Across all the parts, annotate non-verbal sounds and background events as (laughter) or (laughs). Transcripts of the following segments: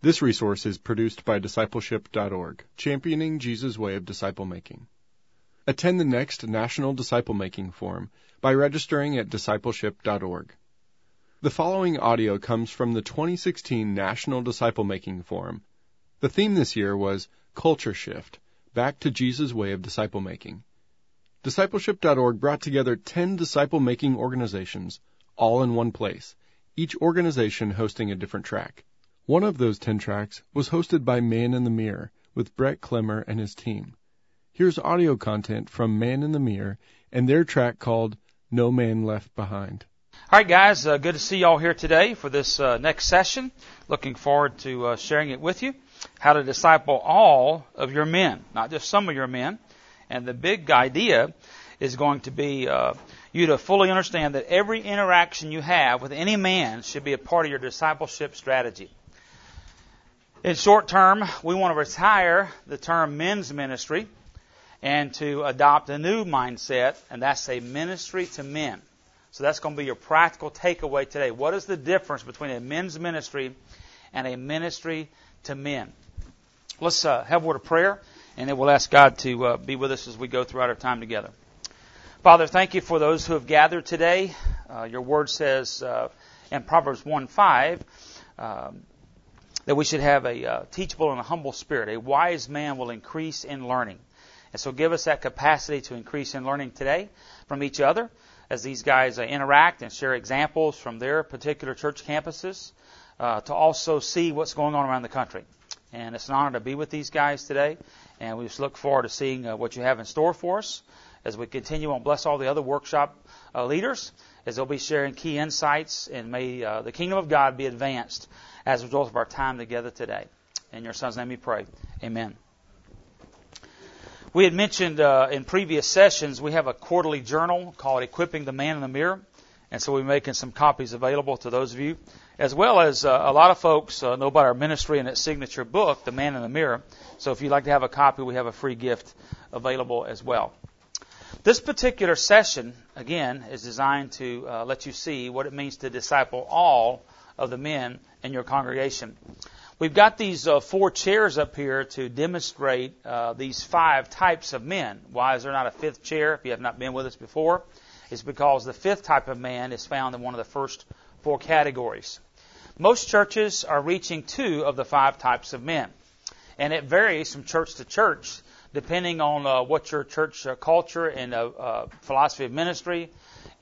This resource is produced by discipleship.org, championing Jesus' way of disciple making. Attend the next National Disciple Making Forum by registering at discipleship.org. The following audio comes from the 2016 National Disciple Making Forum. The theme this year was Culture Shift Back to Jesus' Way of Disciple Making. Discipleship.org brought together 10 disciple making organizations, all in one place, each organization hosting a different track. One of those 10 tracks was hosted by Man in the Mirror with Brett Clemmer and his team. Here's audio content from Man in the Mirror and their track called No Man Left Behind. All right, guys, uh, good to see you all here today for this uh, next session. Looking forward to uh, sharing it with you. How to disciple all of your men, not just some of your men. And the big idea is going to be uh, you to fully understand that every interaction you have with any man should be a part of your discipleship strategy. In short term, we want to retire the term men's ministry and to adopt a new mindset, and that's a ministry to men. So that's going to be your practical takeaway today. What is the difference between a men's ministry and a ministry to men? Let's uh, have a word of prayer, and then we'll ask God to uh, be with us as we go throughout our time together. Father, thank you for those who have gathered today. Uh, your word says uh, in Proverbs 1 5, um, that we should have a uh, teachable and a humble spirit. A wise man will increase in learning. And so give us that capacity to increase in learning today from each other as these guys uh, interact and share examples from their particular church campuses uh, to also see what's going on around the country. And it's an honor to be with these guys today. And we just look forward to seeing uh, what you have in store for us as we continue on. Bless all the other workshop uh, leaders as they'll be sharing key insights. And may uh, the kingdom of God be advanced as a result of our time together today. In your son's name we pray. Amen. We had mentioned uh, in previous sessions we have a quarterly journal called Equipping the Man in the Mirror. And so we're making some copies available to those of you, as well as uh, a lot of folks uh, know about our ministry and its signature book, The Man in the Mirror. So if you'd like to have a copy, we have a free gift available as well. This particular session, again, is designed to uh, let you see what it means to disciple all of the men in your congregation. We've got these uh, four chairs up here to demonstrate uh, these five types of men. Why is there not a fifth chair if you have not been with us before? It's because the fifth type of man is found in one of the first four categories. Most churches are reaching two of the five types of men. And it varies from church to church depending on uh, what your church uh, culture and uh, uh, philosophy of ministry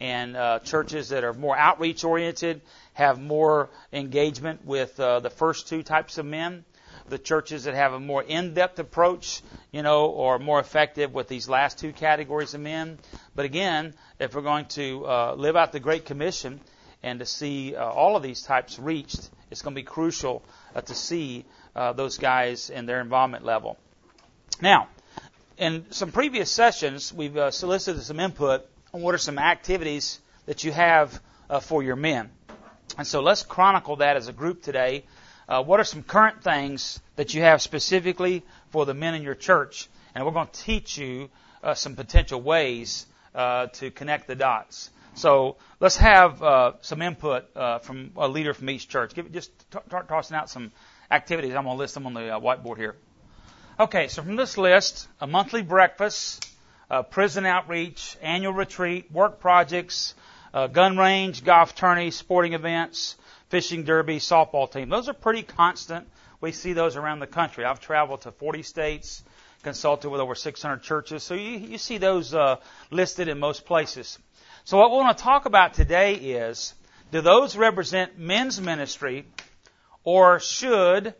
and uh, churches that are more outreach oriented have more engagement with uh, the first two types of men. The churches that have a more in-depth approach, you know, are more effective with these last two categories of men. But again, if we're going to uh, live out the Great Commission and to see uh, all of these types reached, it's going to be crucial uh, to see uh, those guys and their involvement level. Now, in some previous sessions, we've solicited some input on what are some activities that you have uh, for your men. And so let's chronicle that as a group today. Uh, what are some current things that you have specifically for the men in your church? And we're going to teach you uh, some potential ways uh, to connect the dots. So let's have uh, some input uh, from a leader from each church. Give, just start tossing out some activities. I'm going to list them on the whiteboard here. Okay, so from this list, a monthly breakfast, prison outreach, annual retreat, work projects, uh, gun range, golf tourney, sporting events, fishing derby, softball team. Those are pretty constant. We see those around the country. I've traveled to 40 states, consulted with over 600 churches, so you, you see those uh, listed in most places. So what we want to talk about today is, do those represent men's ministry, or should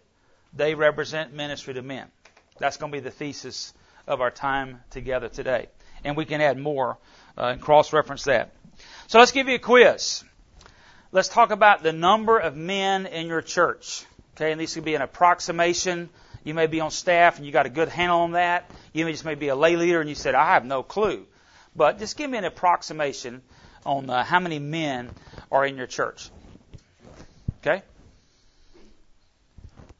they represent ministry to men? That's going to be the thesis of our time together today. And we can add more uh, and cross-reference that. So let's give you a quiz. Let's talk about the number of men in your church. Okay, and this could be an approximation. You may be on staff and you got a good handle on that. You may just may be a lay leader and you said, I have no clue. But just give me an approximation on uh, how many men are in your church. Okay?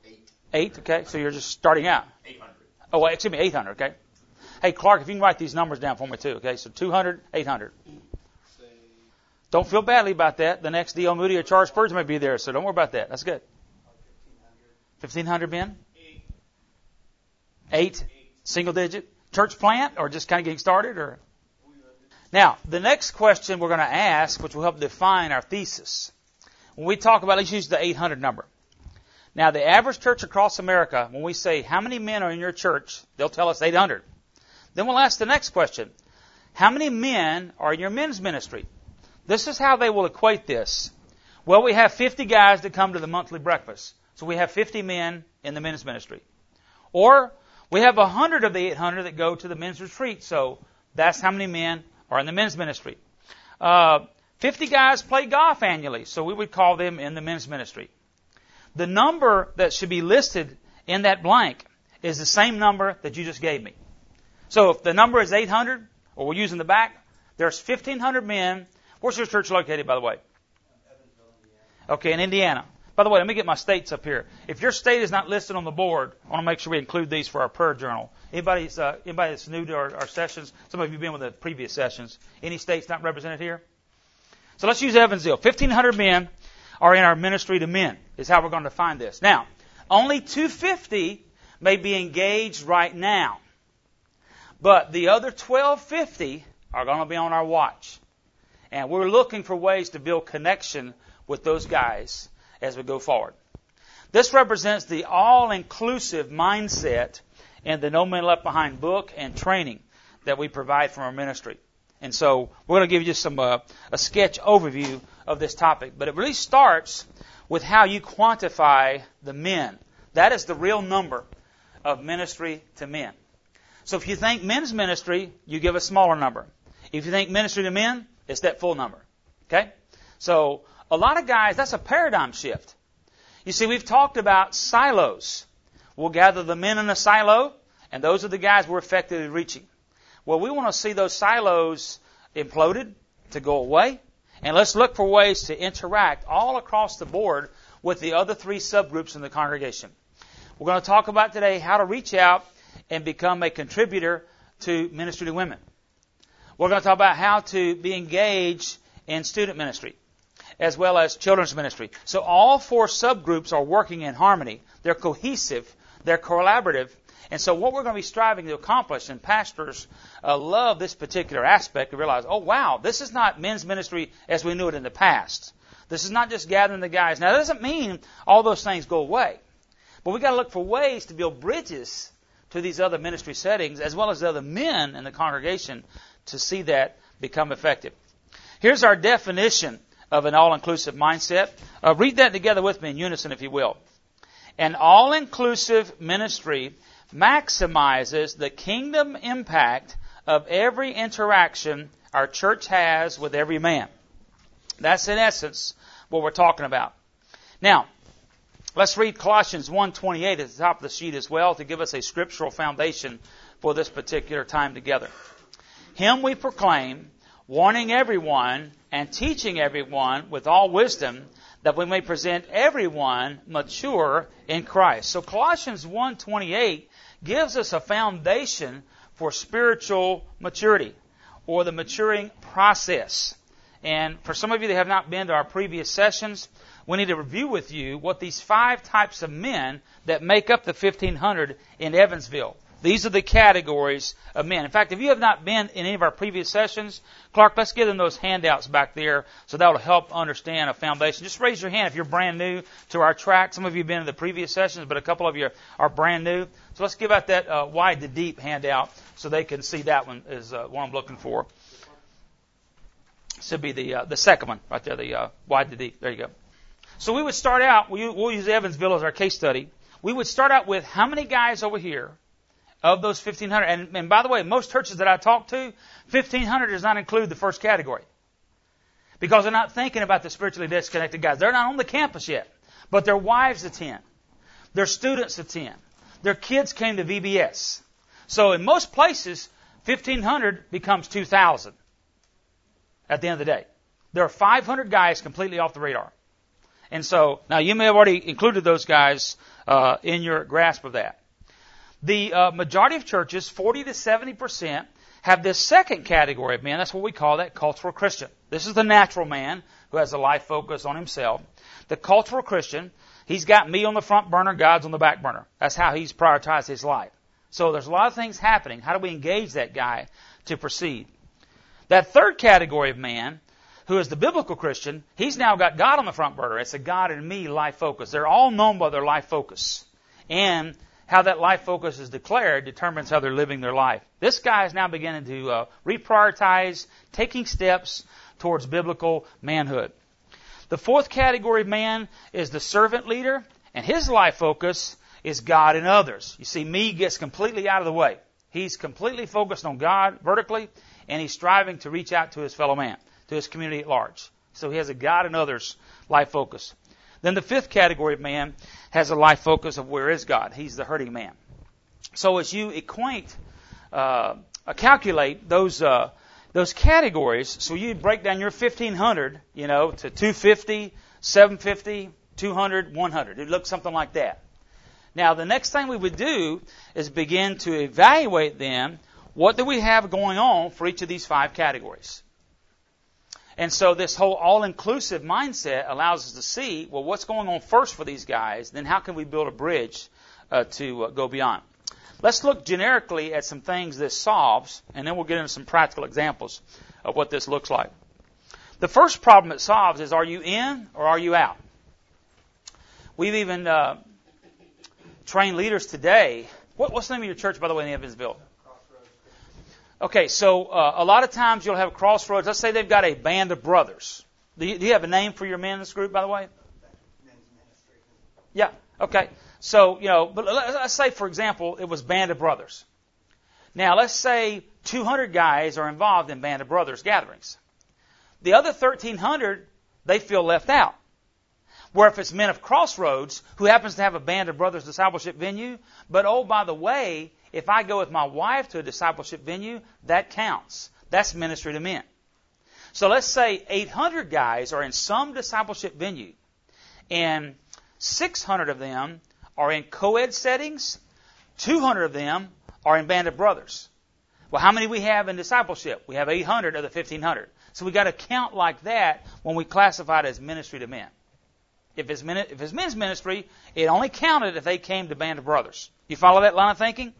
Eight. Eight, okay. So you're just starting out. 800. Oh, wait, excuse me, 800, okay. Hey, Clark, if you can write these numbers down for me too, okay? So 200, 800. Don't feel badly about that. The next D.L. Moody or Charles Spurgeon may be there, so don't worry about that. That's good. 1,500 men? Eight? Single digit? Church plant or just kind of getting started or? Now, the next question we're going to ask, which will help define our thesis. When we talk about, let's use the 800 number. Now, the average church across America, when we say, how many men are in your church? They'll tell us 800. Then we'll ask the next question. How many men are in your men's ministry? This is how they will equate this. Well, we have 50 guys that come to the monthly breakfast. So we have 50 men in the men's ministry. Or we have 100 of the 800 that go to the men's retreat. So that's how many men are in the men's ministry. Uh, 50 guys play golf annually. So we would call them in the men's ministry. The number that should be listed in that blank is the same number that you just gave me. So if the number is 800, or we're using the back, there's 1,500 men. Where's your church located, by the way? Okay, in Indiana. By the way, let me get my states up here. If your state is not listed on the board, I want to make sure we include these for our prayer journal. Anybody, uh, anybody that's new to our, our sessions? Some of you have been with the previous sessions. Any states not represented here? So let's use Evansville. 1,500 men are in our ministry to men, is how we're going to find this. Now, only 250 may be engaged right now. But the other 1250 are going to be on our watch. And we're looking for ways to build connection with those guys as we go forward. This represents the all-inclusive mindset in the No Man Left Behind book and training that we provide from our ministry. And so we're going to give you some uh, a sketch overview of this topic, but it really starts with how you quantify the men. That is the real number of ministry to men. So if you think men's ministry, you give a smaller number. If you think ministry to men, it's that full number. Okay? So a lot of guys, that's a paradigm shift. You see, we've talked about silos. We'll gather the men in a silo, and those are the guys we're effectively reaching. Well, we want to see those silos imploded to go away, and let's look for ways to interact all across the board with the other three subgroups in the congregation. We're going to talk about today how to reach out and become a contributor to ministry to women. We're going to talk about how to be engaged in student ministry as well as children's ministry. So all four subgroups are working in harmony. They're cohesive. They're collaborative. And so what we're going to be striving to accomplish, and pastors uh, love this particular aspect to realize, oh wow, this is not men's ministry as we knew it in the past. This is not just gathering the guys. Now that doesn't mean all those things go away. But we've got to look for ways to build bridges to these other ministry settings as well as the other men in the congregation to see that become effective. Here's our definition of an all-inclusive mindset. Uh, read that together with me in unison, if you will. An all-inclusive ministry maximizes the kingdom impact of every interaction our church has with every man. That's in essence what we're talking about. Now, let's read Colossians 1:28 at the top of the sheet as well to give us a scriptural foundation for this particular time together. Him we proclaim, warning everyone and teaching everyone with all wisdom that we may present everyone mature in Christ. So Colossians 1:28 gives us a foundation for spiritual maturity or the maturing process. And for some of you that have not been to our previous sessions, we need to review with you what these five types of men that make up the 1500 in Evansville. These are the categories of men. In fact, if you have not been in any of our previous sessions, Clark, let's give them those handouts back there so that will help understand a foundation. Just raise your hand if you're brand new to our track. Some of you have been in the previous sessions, but a couple of you are brand new. So let's give out that uh, wide to deep handout so they can see that one is uh, what I'm looking for. This would be the uh, the second one right there, the uh, wide to deep. There you go. So we would start out. We, we'll use Evansville as our case study. We would start out with how many guys over here of those 1,500. And, and by the way, most churches that I talk to, 1,500 does not include the first category. Because they're not thinking about the spiritually disconnected guys. They're not on the campus yet. But their wives attend. Their students attend. Their kids came to VBS. So in most places, 1,500 becomes 2,000 at the end of the day. There are 500 guys completely off the radar. And so, now you may have already included those guys uh, in your grasp of that. The uh, majority of churches, 40 to 70 percent, have this second category of men. That's what we call that cultural Christian. This is the natural man who has a life focus on himself. The cultural Christian He's got me on the front burner, God's on the back burner. That's how he's prioritized his life. So there's a lot of things happening. How do we engage that guy to proceed? That third category of man, who is the biblical Christian, he's now got God on the front burner. It's a God and me life focus. They're all known by their life focus. And how that life focus is declared determines how they're living their life. This guy is now beginning to uh, reprioritize, taking steps towards biblical manhood. The fourth category of man is the servant leader, and his life focus is God and others. You see, me gets completely out of the way. He's completely focused on God vertically, and he's striving to reach out to his fellow man, to his community at large. So he has a God and others life focus. Then the fifth category of man has a life focus of where is God? He's the hurting man. So as you acquaint, uh, calculate those uh, those categories, so you break down your 1500, you know, to 250, 750, 200, 100. It looks something like that. Now, the next thing we would do is begin to evaluate them. What do we have going on for each of these five categories? And so this whole all-inclusive mindset allows us to see, well, what's going on first for these guys, then how can we build a bridge uh, to uh, go beyond. Let's look generically at some things this solves, and then we'll get into some practical examples of what this looks like. The first problem it solves is are you in or are you out? We've even uh, trained leaders today. What, what's the name of your church, by the way, in Evansville? Okay, so uh, a lot of times you'll have crossroads. Let's say they've got a band of brothers. Do you, do you have a name for your men's group, by the way? Yeah. Okay. So you know, but let's say, for example, it was band of brothers. Now, let's say 200 guys are involved in band of brothers gatherings. The other 1,300 they feel left out. Where if it's men of crossroads who happens to have a band of brothers discipleship venue, but oh by the way, if I go with my wife to a discipleship venue, that counts. That's ministry to men. So let's say 800 guys are in some discipleship venue, and 600 of them are in co-ed settings, 200 of them are in band of brothers. Well, how many we have in discipleship? We have 800 of the 1500. So we got to count like that when we classify it as ministry to men. If it's, if it's men's ministry, it only counted if they came to band of brothers. You follow that line of thinking?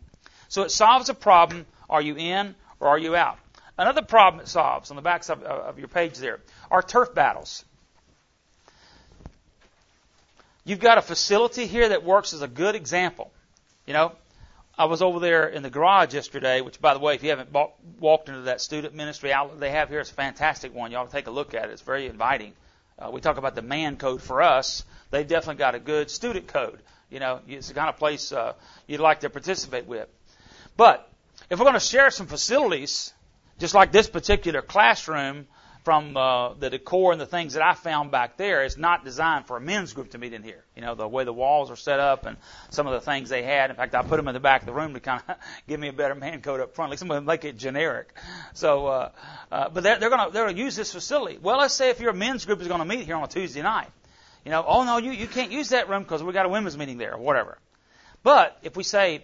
So it solves a problem. Are you in or are you out? Another problem it solves on the back of, of your page there are turf battles. You've got a facility here that works as a good example. You know, I was over there in the garage yesterday, which, by the way, if you haven't bought, walked into that student ministry outlet they have here, it's a fantastic one. You ought to take a look at it. It's very inviting. Uh, we talk about the man code for us. They've definitely got a good student code. You know, it's the kind of place uh, you'd like to participate with. But if we're going to share some facilities, just like this particular classroom, from uh, the decor and the things that I found back there, it's not designed for a men's group to meet in here. You know, the way the walls are set up and some of the things they had. In fact, I put them in the back of the room to kind of (laughs) give me a better man code up front. Like some of them make it generic. So, uh, uh, but they're, they're going to they're to use this facility. Well, let's say if your men's group is going to meet here on a Tuesday night, you know, oh no, you you can't use that room because we got a women's meeting there or whatever. But if we say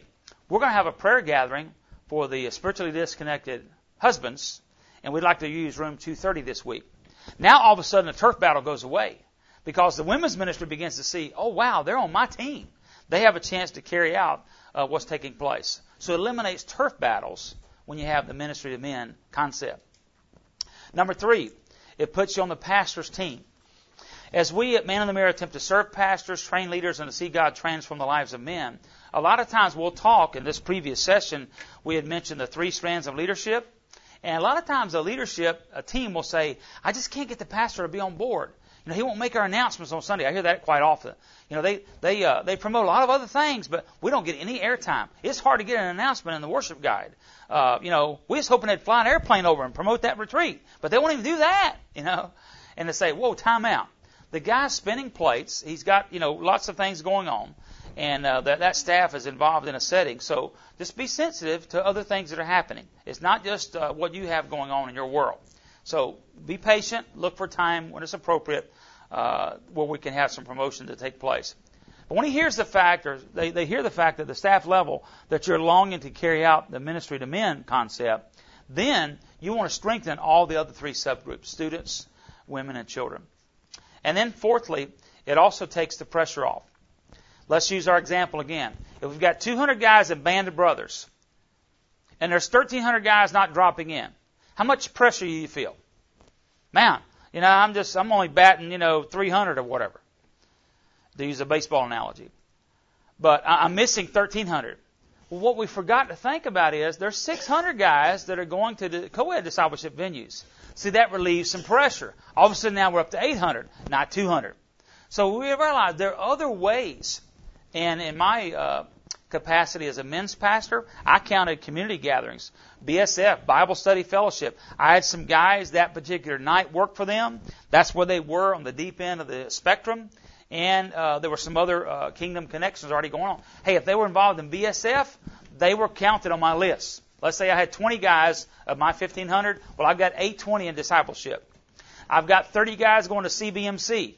we're going to have a prayer gathering for the spiritually disconnected husbands, and we'd like to use room 230 this week. Now all of a sudden the turf battle goes away because the women's ministry begins to see, oh wow, they're on my team. They have a chance to carry out uh, what's taking place. So it eliminates turf battles when you have the ministry of men concept. Number three, it puts you on the pastor's team. As we at Man in the Mirror attempt to serve pastors, train leaders, and to see God transform the lives of men, a lot of times we'll talk, in this previous session, we had mentioned the three strands of leadership. And a lot of times a leadership, a team will say, I just can't get the pastor to be on board. You know, he won't make our announcements on Sunday. I hear that quite often. You know, they they uh, they promote a lot of other things, but we don't get any airtime. It's hard to get an announcement in the worship guide. Uh, you know, we was hoping they'd fly an airplane over and promote that retreat, but they won't even do that. You know, and they say, "Whoa, time out." The guy's spinning plates. He's got you know lots of things going on and uh, that that staff is involved in a setting. So just be sensitive to other things that are happening. It's not just uh, what you have going on in your world. So be patient. Look for time when it's appropriate uh, where we can have some promotion to take place. But when he hears the fact, or they, they hear the fact at the staff level that you're longing to carry out the ministry to men concept, then you want to strengthen all the other three subgroups students, women, and children. And then, fourthly, it also takes the pressure off. Let's use our example again. If we've got 200 guys in Band of Brothers, and there's 1,300 guys not dropping in, how much pressure do you feel? Man, you know, I'm just, I'm only batting, you know, 300 or whatever, to use a baseball analogy. But I'm missing 1,300. Well, what we forgot to think about is there's 600 guys that are going to the co-ed discipleship venues. See, that relieves some pressure. All of a sudden now we're up to 800, not 200. So we realize there are other ways. And in my uh, capacity as a men's pastor, I counted community gatherings, BSF, Bible Study Fellowship. I had some guys that particular night work for them. That's where they were on the deep end of the spectrum. And uh, there were some other uh, kingdom connections already going on. Hey, if they were involved in BSF, they were counted on my list. Let's say I had 20 guys of my 1500. Well, I've got 820 in discipleship. I've got 30 guys going to CBMC.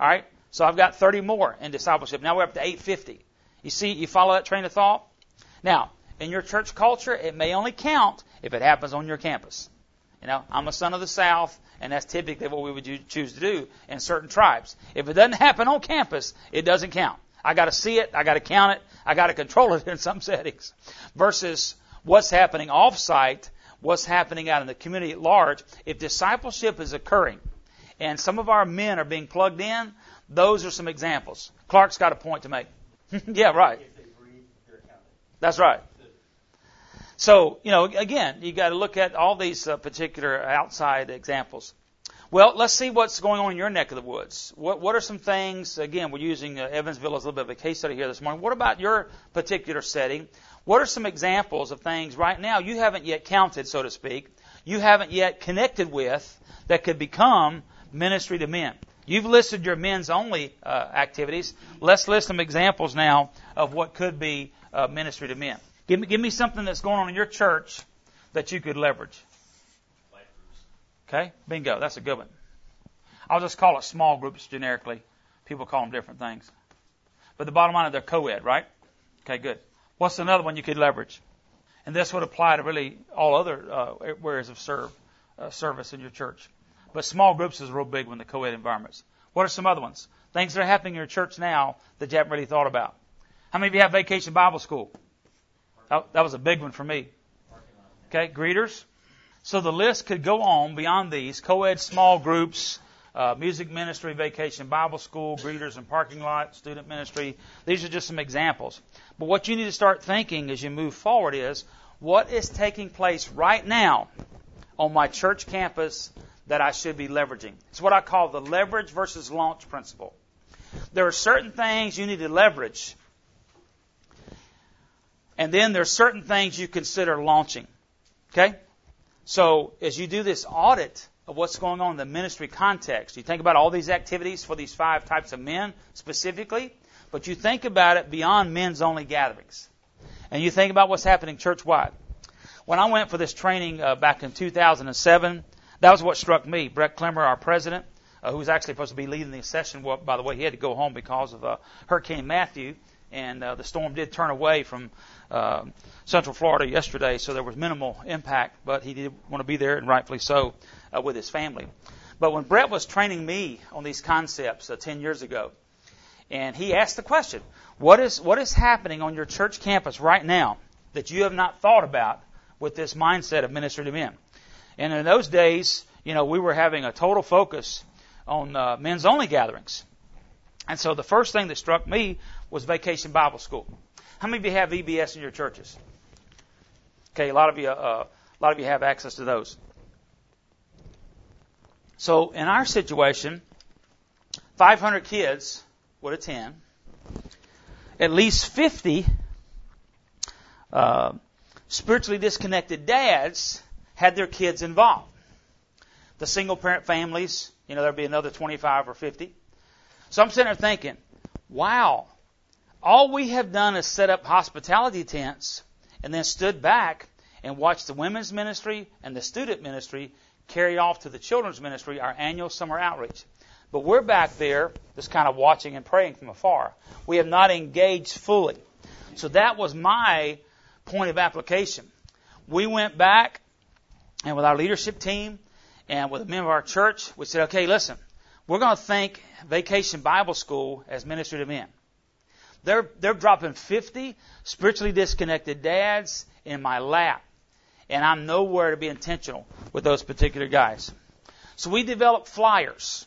All right. So I've got 30 more in discipleship. Now we're up to 850. You see, you follow that train of thought? Now, in your church culture, it may only count if it happens on your campus. You know, I'm a son of the South, and that's typically what we would choose to do in certain tribes. If it doesn't happen on campus, it doesn't count. I got to see it, I got to count it, I got to control it (laughs) in some settings. Versus what's happening off-site, what's happening out in the community at large. If discipleship is occurring, and some of our men are being plugged in, those are some examples. Clark's got a point to make. (laughs) yeah, right. That's right. So, you know, again, you got to look at all these uh, particular outside examples. Well, let's see what's going on in your neck of the woods. What, what are some things, again, we're using uh, Evansville as a little bit of a case study here this morning. What about your particular setting? What are some examples of things right now you haven't yet counted, so to speak, you haven't yet connected with that could become ministry to men? You've listed your men's only uh, activities. Let's list some examples now of what could be uh, ministry to men. Give me, give me something that's going on in your church that you could leverage. Okay, bingo. That's a good one. I'll just call it small groups generically. People call them different things. But the bottom line is they're co-ed, right? Okay, good. What's another one you could leverage? And this would apply to really all other uh, areas of serve, uh, service in your church. But small groups is a real big one, the co-ed environments. What are some other ones? Things that are happening in your church now that you haven't really thought about. How many of you have vacation Bible school? That, that was a big one for me. Okay, greeters. So the list could go on beyond these. Co-ed small groups, uh, music ministry, vacation Bible school, greeters and parking lot, student ministry. These are just some examples. But what you need to start thinking as you move forward is, what is taking place right now on my church campus that I should be leveraging. It's what I call the leverage versus launch principle. There are certain things you need to leverage, and then there are certain things you consider launching. Okay? So as you do this audit of what's going on in the ministry context, you think about all these activities for these five types of men specifically, but you think about it beyond men's only gatherings. And you think about what's happening church wide. When I went for this training uh, back in 2007, that was what struck me. Brett Clemmer, our president, uh, who was actually supposed to be leading the session, well, by the way, he had to go home because of uh, Hurricane Matthew, and uh, the storm did turn away from uh, Central Florida yesterday, so there was minimal impact, but he did want to be there, and rightfully so, uh, with his family. But when Brett was training me on these concepts uh, 10 years ago, and he asked the question, what is, what is happening on your church campus right now that you have not thought about with this mindset of ministry to men? And in those days, you know, we were having a total focus on uh, men's only gatherings. And so the first thing that struck me was Vacation Bible School. How many of you have VBS in your churches? Okay, a lot of you, uh, a lot of you have access to those. So in our situation, 500 kids would attend. At least 50 uh, spiritually disconnected dads had their kids involved. The single parent families, you know, there'd be another 25 or 50. So I'm sitting there thinking, wow, all we have done is set up hospitality tents and then stood back and watched the women's ministry and the student ministry carry off to the children's ministry our annual summer outreach. But we're back there just kind of watching and praying from afar. We have not engaged fully. So that was my point of application. We went back and with our leadership team and with a member of our church, we said, okay, listen, we're going to think Vacation Bible School as ministry to men. they're, they're dropping 50 spiritually disconnected dads in my lap. And I'm nowhere to be intentional with those particular guys. So we developed flyers,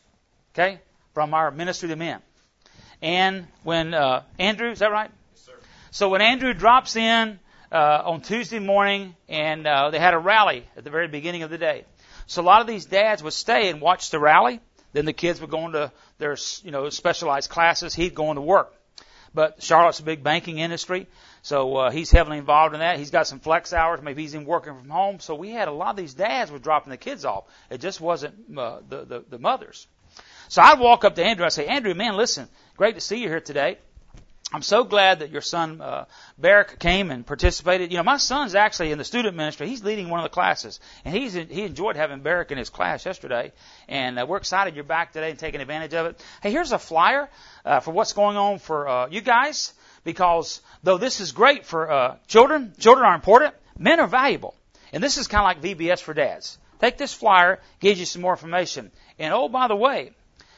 okay, from our ministry to men. And when uh, Andrew, is that right? Yes, sir. So when Andrew drops in uh, on Tuesday morning, and uh, they had a rally at the very beginning of the day. So a lot of these dads would stay and watch the rally. Then the kids would go into their you know specialized classes. He'd go into work. But Charlotte's a big banking industry, so uh, he's heavily involved in that. He's got some flex hours. Maybe he's even working from home. So we had a lot of these dads were dropping the kids off. It just wasn't uh, the, the the mothers. So I'd walk up to Andrew. I'd say, Andrew, man, listen, great to see you here today. I'm so glad that your son uh, Barrick came and participated. You know, my son's actually in the student ministry. He's leading one of the classes, and he's he enjoyed having Barrick in his class yesterday. And uh, we're excited you're back today and taking advantage of it. Hey, here's a flyer uh, for what's going on for uh, you guys. Because though this is great for uh, children, children are important. Men are valuable, and this is kind of like VBS for dads. Take this flyer, gives you some more information. And oh, by the way,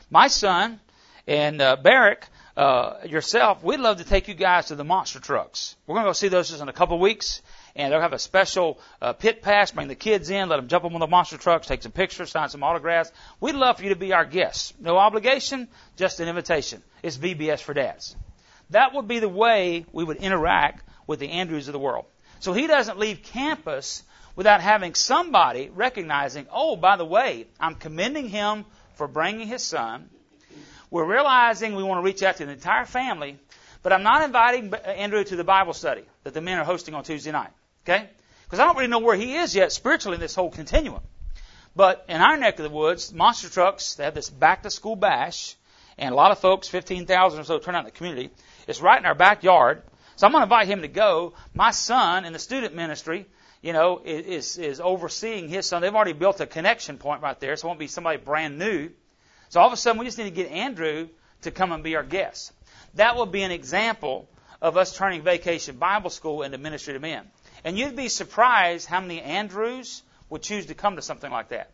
my son and uh, Barrick uh, yourself, we'd love to take you guys to the monster trucks. We're going to go see those in a couple of weeks, and they'll have a special uh, pit pass. Bring the kids in, let them jump on the monster trucks, take some pictures, sign some autographs. We'd love for you to be our guests. No obligation, just an invitation. It's VBS for dads. That would be the way we would interact with the Andrews of the world. So he doesn't leave campus without having somebody recognizing, oh, by the way, I'm commending him for bringing his son. We're realizing we want to reach out to the entire family, but I'm not inviting Andrew to the Bible study that the men are hosting on Tuesday night. Okay? Because I don't really know where he is yet spiritually in this whole continuum. But in our neck of the woods, monster trucks, they have this back to school bash, and a lot of folks, 15,000 or so, turn out in the community. It's right in our backyard. So I'm going to invite him to go. My son in the student ministry, you know, is, is overseeing his son. They've already built a connection point right there, so it won't be somebody brand new. So all of a sudden, we just need to get Andrew to come and be our guest. That will be an example of us turning Vacation Bible School into ministry to men. And you'd be surprised how many Andrews would choose to come to something like that.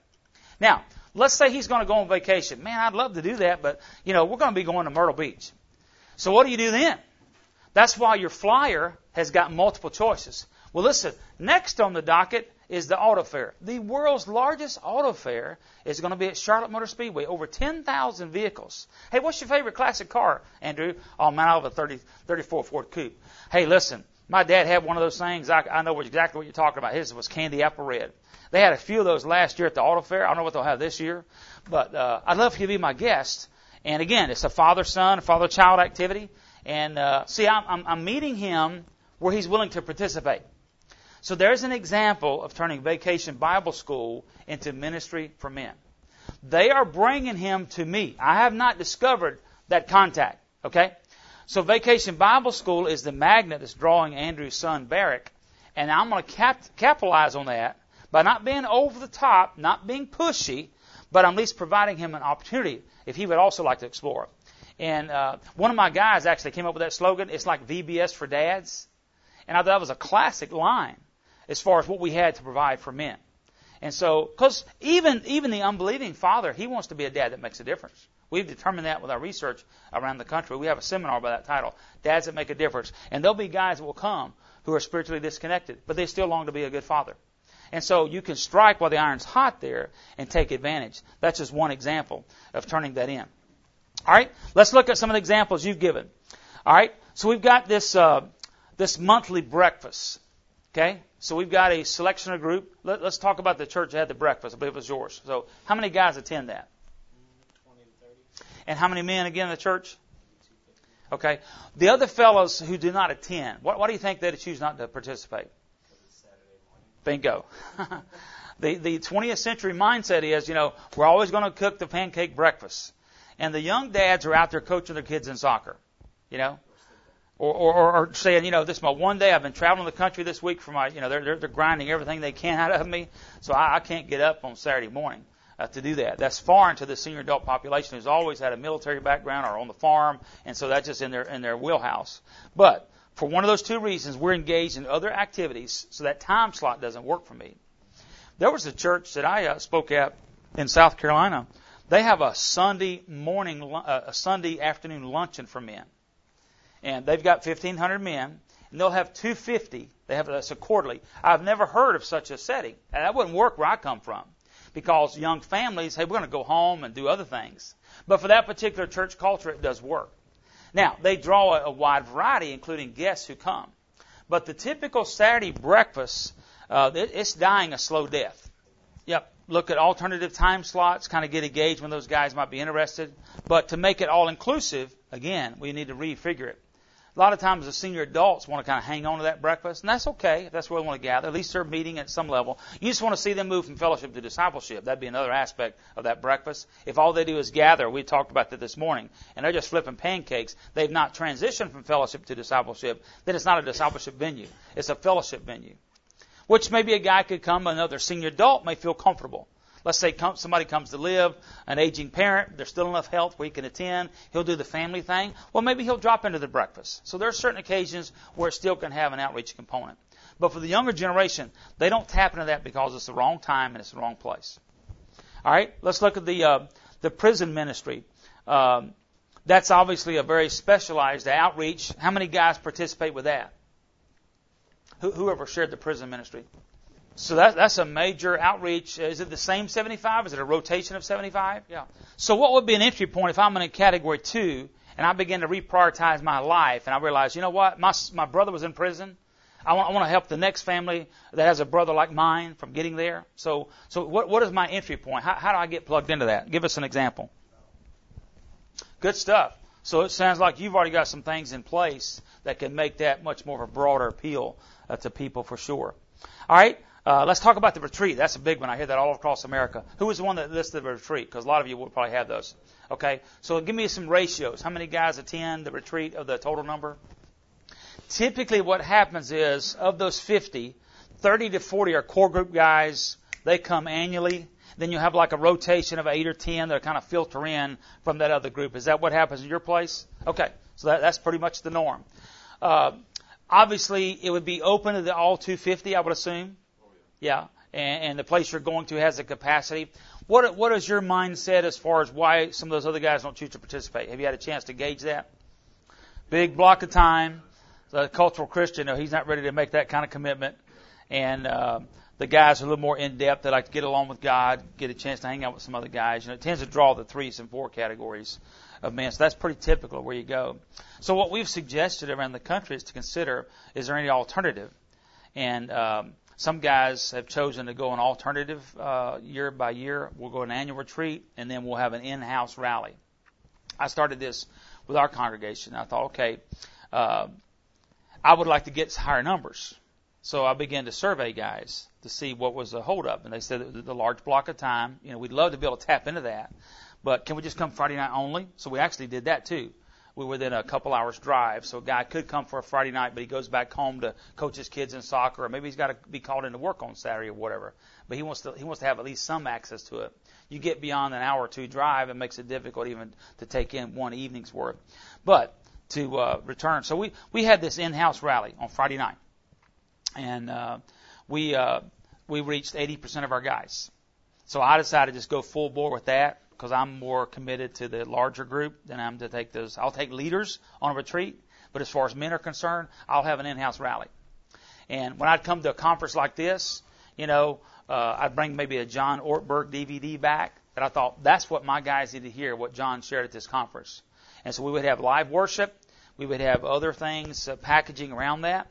Now, let's say he's going to go on vacation. Man, I'd love to do that, but you know, we're going to be going to Myrtle Beach. So what do you do then? That's why your flyer has got multiple choices. Well, listen, next on the docket is the auto fair. The world's largest auto fair is going to be at Charlotte Motor Speedway. Over 10,000 vehicles. Hey, what's your favorite classic car, Andrew? Oh, man, I have a 30, 34 Ford Coupe. Hey, listen, my dad had one of those things. I, I know exactly what you're talking about. His was candy apple red. They had a few of those last year at the auto fair. I don't know what they'll have this year, but uh, I'd love for you to be my guest. And again, it's a father-son, father-child activity. And uh, see, I'm, I'm, I'm meeting him where he's willing to participate. So there's an example of turning Vacation Bible School into ministry for men. They are bringing him to me. I have not discovered that contact. Okay? So Vacation Bible School is the magnet that's drawing Andrew's son Barrick, and I'm going to cap- capitalize on that by not being over the top, not being pushy, but I'm at least providing him an opportunity if he would also like to explore. And uh, one of my guys actually came up with that slogan. It's like VBS for dads, and I thought that was a classic line as far as what we had to provide for men. And so, because even even the unbelieving father, he wants to be a dad that makes a difference. We've determined that with our research around the country. We have a seminar by that title, Dads That Make a Difference. And there'll be guys that will come who are spiritually disconnected, but they still long to be a good father. And so you can strike while the iron's hot there and take advantage. That's just one example of turning that in. All right, let's look at some of the examples you've given. All right, so we've got this uh, this monthly breakfast. Okay, so we've got a selection of group. Let, us talk about the church that had the breakfast. I believe it was yours. So how many guys attend that? 20 to 30. And how many men again in the church? Okay. The other fellows who do not attend, what, why do you think they choose not to participate? Bingo. (laughs) the the 20th century mindset is, you know, we're always going to cook the pancake breakfast, and the young dads are out there coaching their kids in soccer. You know, or, or, or saying, you know, this is my one day. I've been traveling the country this week for my, you know, they're, they're, they're grinding everything they can out of me, so I, I can't get up on Saturday morning uh, to do that. That's foreign to the senior adult population who's always had a military background or on the farm, and so that's just in their in their wheelhouse. But for one of those two reasons, we're engaged in other activities, so that time slot doesn't work for me. There was a church that I uh, spoke at in South Carolina. They have a Sunday morning, uh, a Sunday afternoon luncheon for men and they've got 1,500 men, and they'll have 250. They have that's a quarterly. I've never heard of such a setting, and that wouldn't work where I come from, because young families, hey, we're going to go home and do other things. But for that particular church culture, it does work. Now they draw a, a wide variety, including guests who come. But the typical Saturday breakfast, uh, it, it's dying a slow death. Yep. Look at alternative time slots, kind of get gauge when those guys might be interested. But to make it all inclusive, again, we need to refigure it. A lot of times the senior adults want to kind of hang on to that breakfast, and that's okay if that's where they want to gather. At least they're meeting at some level. You just want to see them move from fellowship to discipleship. That'd be another aspect of that breakfast. If all they do is gather, we talked about that this morning, and they're just flipping pancakes, they've not transitioned from fellowship to discipleship, then it's not a discipleship venue. It's a fellowship venue. Which maybe a guy could come, another senior adult may feel comfortable. Let's say somebody comes to live, an aging parent, there's still enough health where he can attend, he'll do the family thing. Well, maybe he'll drop into the breakfast. So there are certain occasions where it still can have an outreach component. But for the younger generation, they don't tap into that because it's the wrong time and it's the wrong place. All right, let's look at the uh, the prison ministry. Um, that's obviously a very specialized outreach. How many guys participate with that? whoever shared the prison ministry. So that, that's a major outreach. Is it the same 75? Is it a rotation of 75? Yeah. So what would be an entry point if I'm in a category two and I begin to reprioritize my life and I realize, you know what, my my brother was in prison. I want, I want to help the next family that has a brother like mine from getting there. So so what what is my entry point? How, how do I get plugged into that? Give us an example. Good stuff. So it sounds like you've already got some things in place that can make that much more of a broader appeal uh, to people for sure. All right, uh, let's talk about the retreat. That's a big one. I hear that all across America. Who was the one that listed the retreat? Because a lot of you will probably have those. Okay, so give me some ratios. How many guys attend the retreat of the total number? Typically, what happens is of those 50, 30 to 40 are core group guys. They come annually. Then you have like a rotation of eight or ten that kind of filter in from that other group. Is that what happens in your place? Okay, so that, that's pretty much the norm. Uh, Obviously, it would be open to the all 250, I would assume. Yeah. And, and the place you're going to has the capacity. What what is your mindset as far as why some of those other guys don't choose to participate? Have you had a chance to gauge that? Big block of time. The cultural Christian, know, he's not ready to make that kind of commitment. And uh, the guys are a little more in depth. They like to get along with God, get a chance to hang out with some other guys. You know, it tends to draw the threes and four categories of men. So that's pretty typical where you go. So what we've suggested around the country is to consider: is there any alternative? And um, some guys have chosen to go an alternative uh, year by year. We'll go an annual retreat, and then we'll have an in-house rally. I started this with our congregation. I thought, okay, uh, I would like to get higher numbers. So I began to survey guys to see what was the holdup, and they said the large block of time. You know, we'd love to be able to tap into that, but can we just come Friday night only? So we actually did that too. We were within a couple hours drive, so a guy could come for a Friday night, but he goes back home to coach his kids in soccer, or maybe he's got to be called into work on Saturday or whatever. But he wants to he wants to have at least some access to it. You get beyond an hour or two drive, it makes it difficult even to take in one evening's worth. But to uh, return, so we we had this in-house rally on Friday night, and uh, we uh, we reached 80% of our guys. So I decided to just go full bore with that because I'm more committed to the larger group than I'm to take those. I'll take leaders on a retreat, but as far as men are concerned, I'll have an in-house rally. And when I'd come to a conference like this, you know, uh, I'd bring maybe a John Ortberg DVD back that I thought that's what my guys need to hear, what John shared at this conference. And so we would have live worship. We would have other things, uh, packaging around that.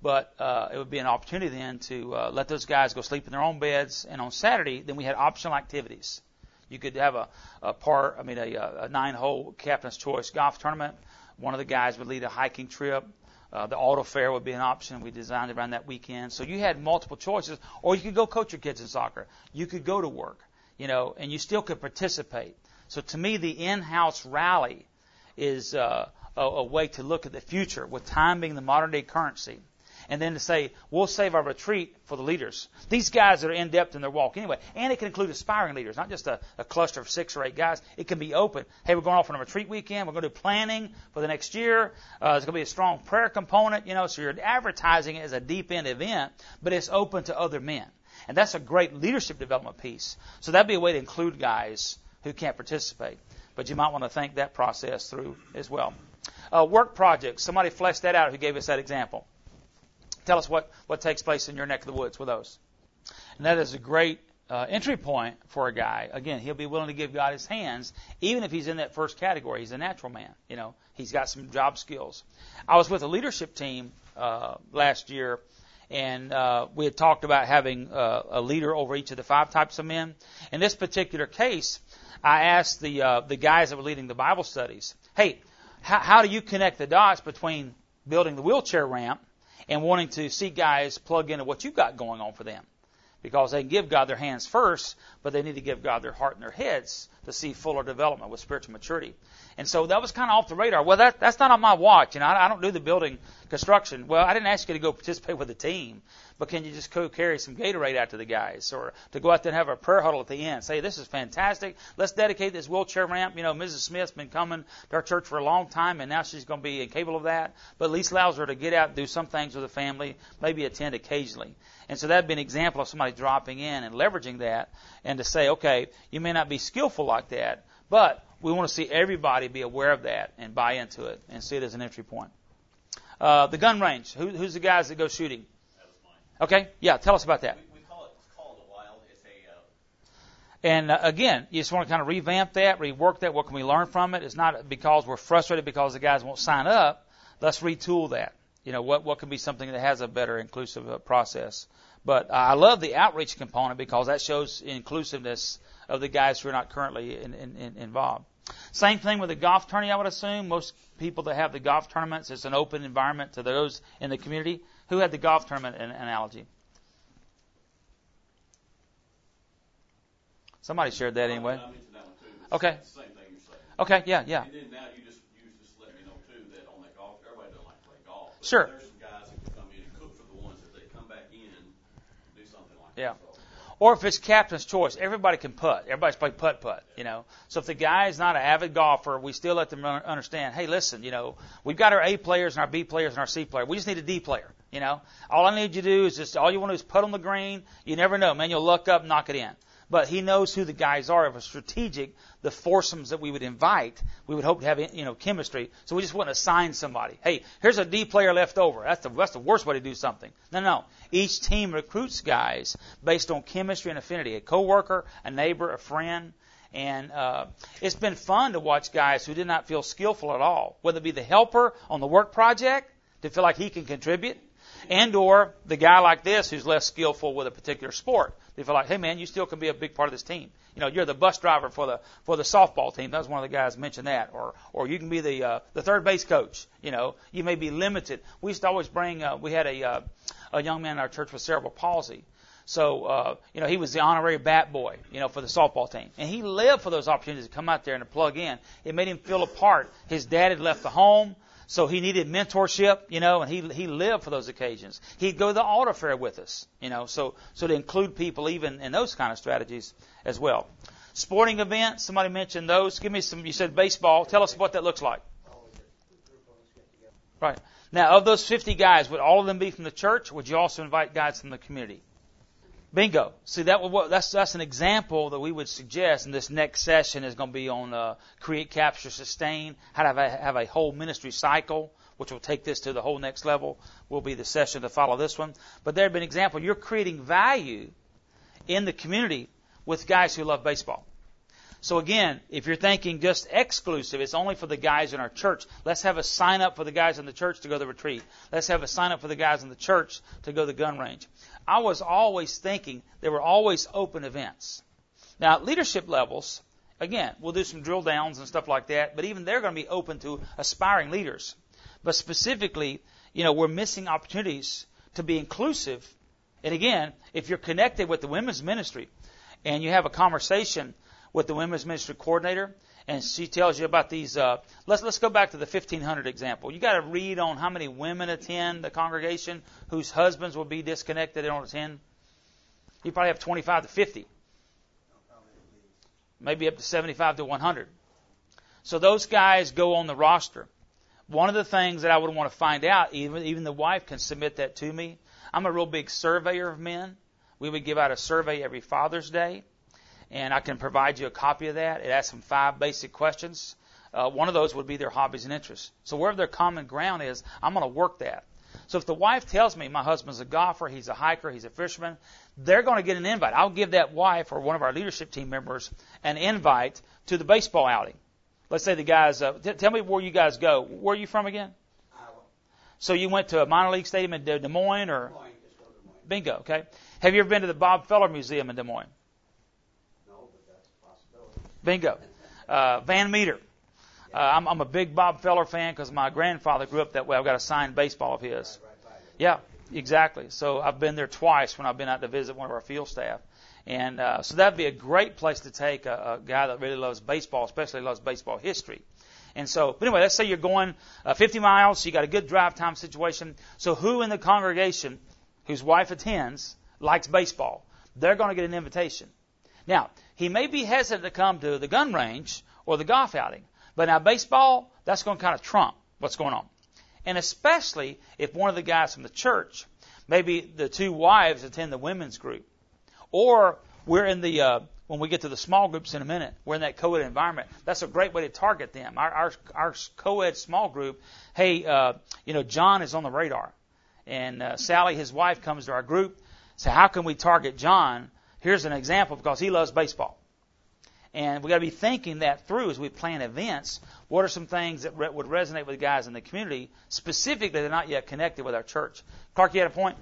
But uh, it would be an opportunity then to uh, let those guys go sleep in their own beds. And on Saturday, then we had optional activities. You could have a, a part, I mean, a, a nine-hole captain's choice golf tournament. One of the guys would lead a hiking trip. Uh, the auto fair would be an option. We designed around that weekend. So you had multiple choices, or you could go coach your kids in soccer. You could go to work, you know, and you still could participate. So to me, the in-house rally is uh, a, a way to look at the future, with time being the modern day currency and then to say, we'll save our retreat for the leaders. These guys that are in depth in their walk anyway. And it can include aspiring leaders, not just a, a cluster of six or eight guys. It can be open. Hey, we're going off on a retreat weekend. We're going to do planning for the next year. Uh, there's going to be a strong prayer component, you know, so you're advertising it as a deep end event, but it's open to other men. And that's a great leadership development piece. So that'd be a way to include guys who can't participate. But you might want to think that process through as well. Uh, work projects. Somebody fleshed that out who gave us that example. Tell us what, what takes place in your neck of the woods with those. And that is a great uh, entry point for a guy. Again, he'll be willing to give God his hands, even if he's in that first category. He's a natural man. You know, he's got some job skills. I was with a leadership team uh, last year, and uh, we had talked about having uh, a leader over each of the five types of men. In this particular case, I asked the uh, the guys that were leading the Bible studies, "Hey, how, how do you connect the dots between building the wheelchair ramp and wanting to see guys plug into what you've got going on for them?" because they can give God their hands first, but they need to give God their heart and their heads to see fuller development with spiritual maturity. And so that was kind of off the radar. Well, that, that's not on my watch. You know, I, I don't do the building construction. Well, I didn't ask you to go participate with the team, but can you just go carry some Gatorade out to the guys or to go out there and have a prayer huddle at the end? Say, this is fantastic. Let's dedicate this wheelchair ramp. You know, Mrs. Smith's been coming to our church for a long time and now she's going to be incapable of that, but at least allows her to get out and do some things with the family, maybe attend occasionally. And so that'd be an example of somebody dropping in and leveraging that and to say, okay, you may not be skillful like that, but we want to see everybody be aware of that and buy into it and see it as an entry point. Uh, the gun range. Who, who's the guys that go shooting? Okay, yeah, tell us about that. We, we call it, it's called a wild. It's a, uh, And uh, again, you just want to kind of revamp that, rework that. What can we learn from it? It's not because we're frustrated because the guys won't sign up. Let's retool that. You know, what what can be something that has a better inclusive uh, process. But I love the outreach component because that shows inclusiveness of the guys who are not currently in, in, in involved. Same thing with the golf tourney, I would assume. Most people that have the golf tournaments, it's an open environment to those in the community. Who had the golf tournament analogy? Somebody shared that anyway. I mentioned that one too. but Okay. it's the Same thing you're saying. Okay, yeah, yeah. And Yeah. Or if it's captain's choice, everybody can putt. Everybody's play putt putt, you know. So if the guy is not an avid golfer, we still let them understand, hey, listen, you know, we've got our A players and our B players and our C player. We just need a D player, you know. All I need you to do is just, all you want to do is putt on the green. You never know, man. You'll luck up knock it in. But he knows who the guys are. If it's strategic, the foursomes that we would invite, we would hope to have, you know, chemistry. So we just wouldn't assign somebody. Hey, here's a D player left over. That's the, that's the worst way to do something. No, no. Each team recruits guys based on chemistry and affinity. A coworker, a neighbor, a friend. And uh, it's been fun to watch guys who did not feel skillful at all, whether it be the helper on the work project to feel like he can contribute, and or the guy like this who's less skillful with a particular sport. They feel like, hey man, you still can be a big part of this team. You know, you're the bus driver for the for the softball team. That was one of the guys mentioned that. Or or you can be the uh, the third base coach. You know, you may be limited. We used to always bring. Uh, we had a uh, a young man in our church with cerebral palsy. So, uh, you know, he was the honorary bat boy, you know, for the softball team. And he lived for those opportunities to come out there and to plug in. It made him feel a part. His dad had left the home, so he needed mentorship, you know, and he, he lived for those occasions. He'd go to the altar fair with us, you know, so, so to include people even in those kind of strategies as well. Sporting events, somebody mentioned those. Give me some, you said baseball. Tell us what that looks like. Right. Now, of those 50 guys, would all of them be from the church? Would you also invite guys from the community? Bingo. See, that that's that's an example that we would suggest. And this next session is going to be on uh, create, capture, sustain. How to have a, have a whole ministry cycle, which will take this to the whole next level. Will be the session to follow this one. But there have been an example. You're creating value in the community with guys who love baseball. So again, if you're thinking just exclusive, it's only for the guys in our church. Let's have a sign up for the guys in the church to go to the retreat. Let's have a sign up for the guys in the church to go to the gun range. I was always thinking there were always open events. Now, leadership levels, again, we'll do some drill downs and stuff like that, but even they're going to be open to aspiring leaders. But specifically, you know, we're missing opportunities to be inclusive. And again, if you're connected with the women's ministry and you have a conversation with the women's ministry coordinator, and she tells you about these. Uh, let's let's go back to the 1500 example. You got to read on how many women attend the congregation whose husbands will be disconnected. They don't attend. You probably have 25 to 50, maybe up to 75 to 100. So those guys go on the roster. One of the things that I would want to find out, even even the wife can submit that to me. I'm a real big surveyor of men. We would give out a survey every Father's Day and I can provide you a copy of that. It asks some five basic questions. uh, one of those would be their hobbies and interests. So wherever their common ground is, I'm going to work that. So if the wife tells me my husband's a golfer, he's a hiker, he's a fisherman, they're going to get an invite. I'll give that wife or one of our leadership team members an invite to the baseball outing. Let's say the guys, uh, t- tell me where you guys go. Where are you from again? Iowa. So you went to a minor league stadium in Des Moines or? Des Moines, just go to Des Moines. Bingo, okay. Have you ever been to the Bob Feller Museum in Des Moines? No, but that's a possibility. Bingo. Uh, Van Meter. Uh, I'm, I'm a big Bob Feller fan because my grandfather grew up that way. I've got a signed baseball of his. Yeah, exactly. So I've been there twice when I've been out to visit one of our field staff. And uh, so that'd be a great place to take a, a guy that really loves baseball, especially loves baseball history. And so, but anyway, let's say you're going uh, 50 miles, so you got a good drive time situation. So who in the congregation whose wife attends likes baseball? They're going to get an invitation. Now, he may be hesitant to come to the gun range or the golf outing, but now baseball, that's going to kind of trump what's going on. And especially if one of the guys from the church, maybe the two wives attend the women's group, or we're in the uh, when we get to the small groups in a minute, we're in that co-ed environment. That's a great way to target them. Our our, our co-ed small group, hey, uh, you know, John is on the radar, and uh, Sally, his wife, comes to our group. So how can we target John? Here's an example because he loves baseball. And we got to be thinking that through as we plan events. What are some things that re- would resonate with guys in the community, specifically that are not yet connected with our church? Clark, you had a point?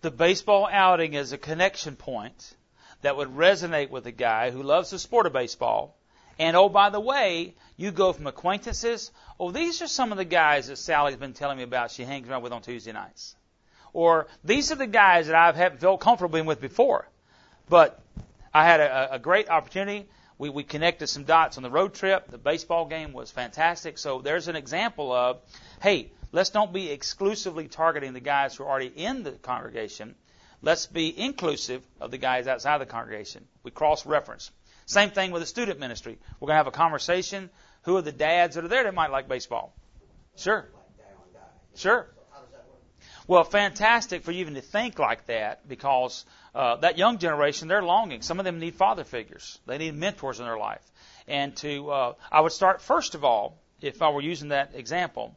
The baseball outing is a connection point that would resonate with a guy who loves the sport of baseball. And oh, by the way, you go from acquaintances. Oh, these are some of the guys that Sally's been telling me about. She hangs around with on Tuesday nights. Or these are the guys that I've haven't felt comfortable being with before. But I had a, a great opportunity. We, we connected some dots on the road trip. The baseball game was fantastic. So there's an example of, hey, let's don't be exclusively targeting the guys who are already in the congregation. Let's be inclusive of the guys outside the congregation. We cross reference. Same thing with the student ministry. We're going to have a conversation. Who are the dads that are there that might like baseball? Sure. Sure. So how does that work? Well, fantastic for you even to think like that because uh, that young generation, they're longing. Some of them need father figures. They need mentors in their life. And to, uh, I would start first of all, if I were using that example,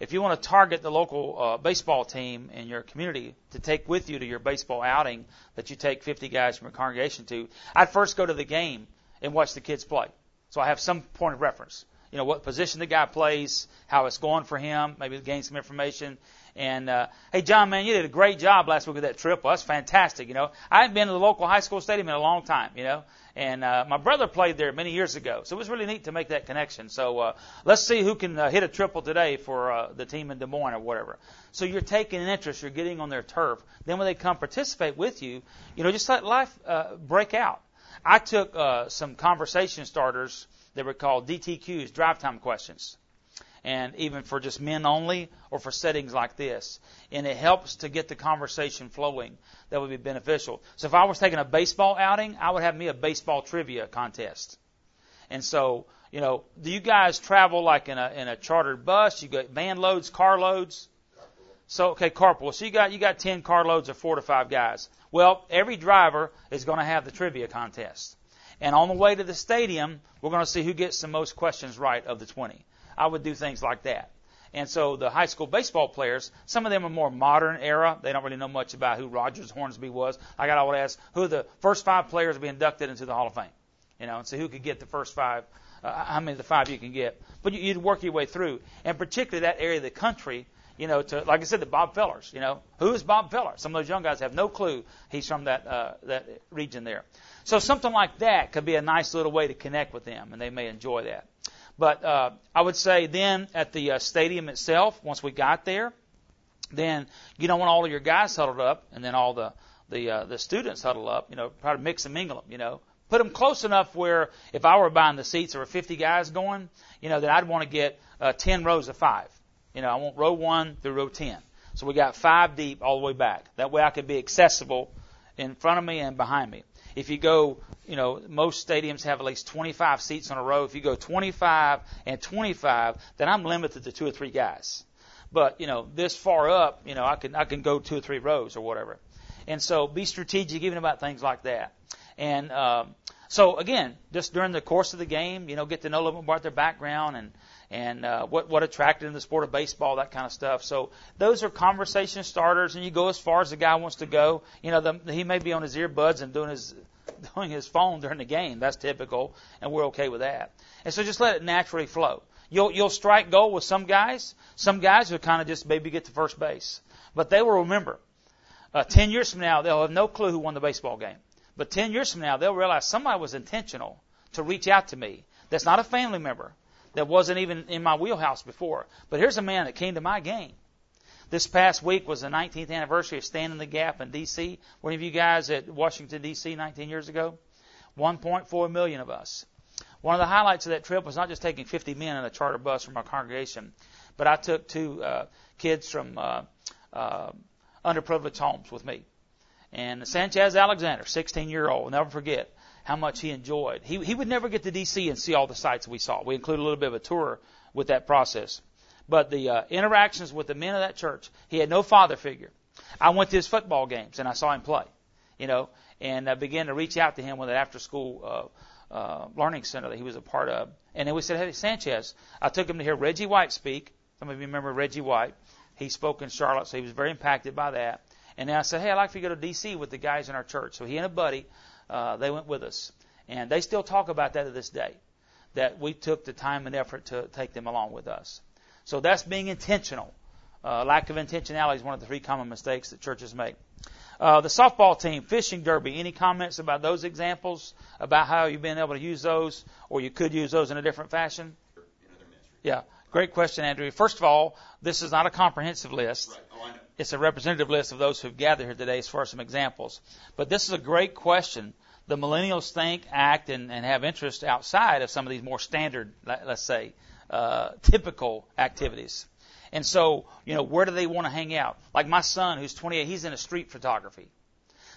if you want to target the local uh, baseball team in your community to take with you to your baseball outing that you take 50 guys from your congregation to, I'd first go to the game and watch the kids play. So I have some point of reference. You know, what position the guy plays, how it's going for him, maybe gain some information. And, uh, hey, John, man, you did a great job last week with that trip. Well, that's fantastic. You know, I haven't been to the local high school stadium in a long time, you know, and, uh, my brother played there many years ago. So it was really neat to make that connection. So, uh, let's see who can uh, hit a triple today for, uh, the team in Des Moines or whatever. So you're taking an interest, you're getting on their turf. Then when they come participate with you, you know, just let life, uh, break out. I took, uh, some conversation starters that were called DTQs, drive time questions and even for just men only or for settings like this. And it helps to get the conversation flowing. That would be beneficial. So if I was taking a baseball outing, I would have me a baseball trivia contest. And so, you know, do you guys travel like in a in a chartered bus? You got van loads, car loads? So okay, carpool. So you got you got ten car loads of four to five guys. Well, every driver is going to have the trivia contest. And on the way to the stadium, we're going to see who gets the most questions right of the 20. I would do things like that. And so the high school baseball players, some of them are more modern era. They don't really know much about who Rogers Hornsby was. I got to ask who the first five players to be inducted into the Hall of Fame. You know, and see who could get the first five, uh, how many of the five you can get. But you, you'd work your way through, and particularly that area of the country. You know, to like I said, the Bob Fellers. You know, who is Bob Feller? Some of those young guys have no clue he's from that uh, that region there. So something like that could be a nice little way to connect with them, and they may enjoy that. But uh, I would say then at the uh, stadium itself, once we got there, then you don't want all of your guys huddled up, and then all the the uh, the students huddled up. You know, try to mix and mingle them. You know, put them close enough where if I were buying the seats, there were 50 guys going. You know, then I'd want to get uh, 10 rows of five. You know, I want row one through row 10. So we got five deep all the way back. That way I could be accessible in front of me and behind me. If you go, you know, most stadiums have at least 25 seats on a row. If you go 25 and 25, then I'm limited to two or three guys. But, you know, this far up, you know, I can, I can go two or three rows or whatever. And so be strategic even about things like that. And, um, So again, just during the course of the game, you know, get to know a little bit about their background and and uh, what what attracted them to the sport of baseball, that kind of stuff. So those are conversation starters, and you go as far as the guy wants to go. You know, the, he may be on his earbuds and doing his (laughs) doing his phone during the game. That's typical, and we're okay with that. And so just let it naturally flow. You'll you'll strike gold with some guys. Some guys will kind of just maybe get to first base, but they will remember. Uh, ten years from now, they'll have no clue who won the baseball game. But ten years from now, they'll realize somebody was intentional to reach out to me. That's not a family member that wasn't even in my wheelhouse before. But here's a man that came to my game. This past week was the 19th anniversary of Stand in the Gap in D.C. One of you guys at Washington, D.C. 19 years ago? 1.4 million of us. One of the highlights of that trip was not just taking 50 men in a charter bus from our congregation, but I took two uh, kids from uh, uh, underprivileged homes with me. And Sanchez Alexander, 16 year old, never forget how much he enjoyed. He, he would never get to D.C. and see all the sites we saw. We included a little bit of a tour with that process. But the uh, interactions with the men of that church, he had no father figure. I went to his football games and I saw him play, you know, and I began to reach out to him with an after school uh, uh, learning center that he was a part of. And then we said, hey, Sanchez, I took him to hear Reggie White speak. Some of you remember Reggie White. He spoke in Charlotte, so he was very impacted by that. And then I said, hey, I'd like for you to go to D.C. with the guys in our church. So he and a buddy uh, they went with us. And they still talk about that to this day, that we took the time and effort to take them along with us. So that's being intentional. Uh, lack of intentionality is one of the three common mistakes that churches make. Uh, the softball team, fishing derby, any comments about those examples, about how you've been able to use those, or you could use those in a different fashion? Yeah, great question, Andrew. First of all, this is not a comprehensive list. Right. It's a representative list of those who've gathered here today as far as some examples. But this is a great question. The millennials think, act, and, and have interest outside of some of these more standard, let- let's say, uh, typical activities. And so, you know, where do they want to hang out? Like my son, who's 28, he's into street photography.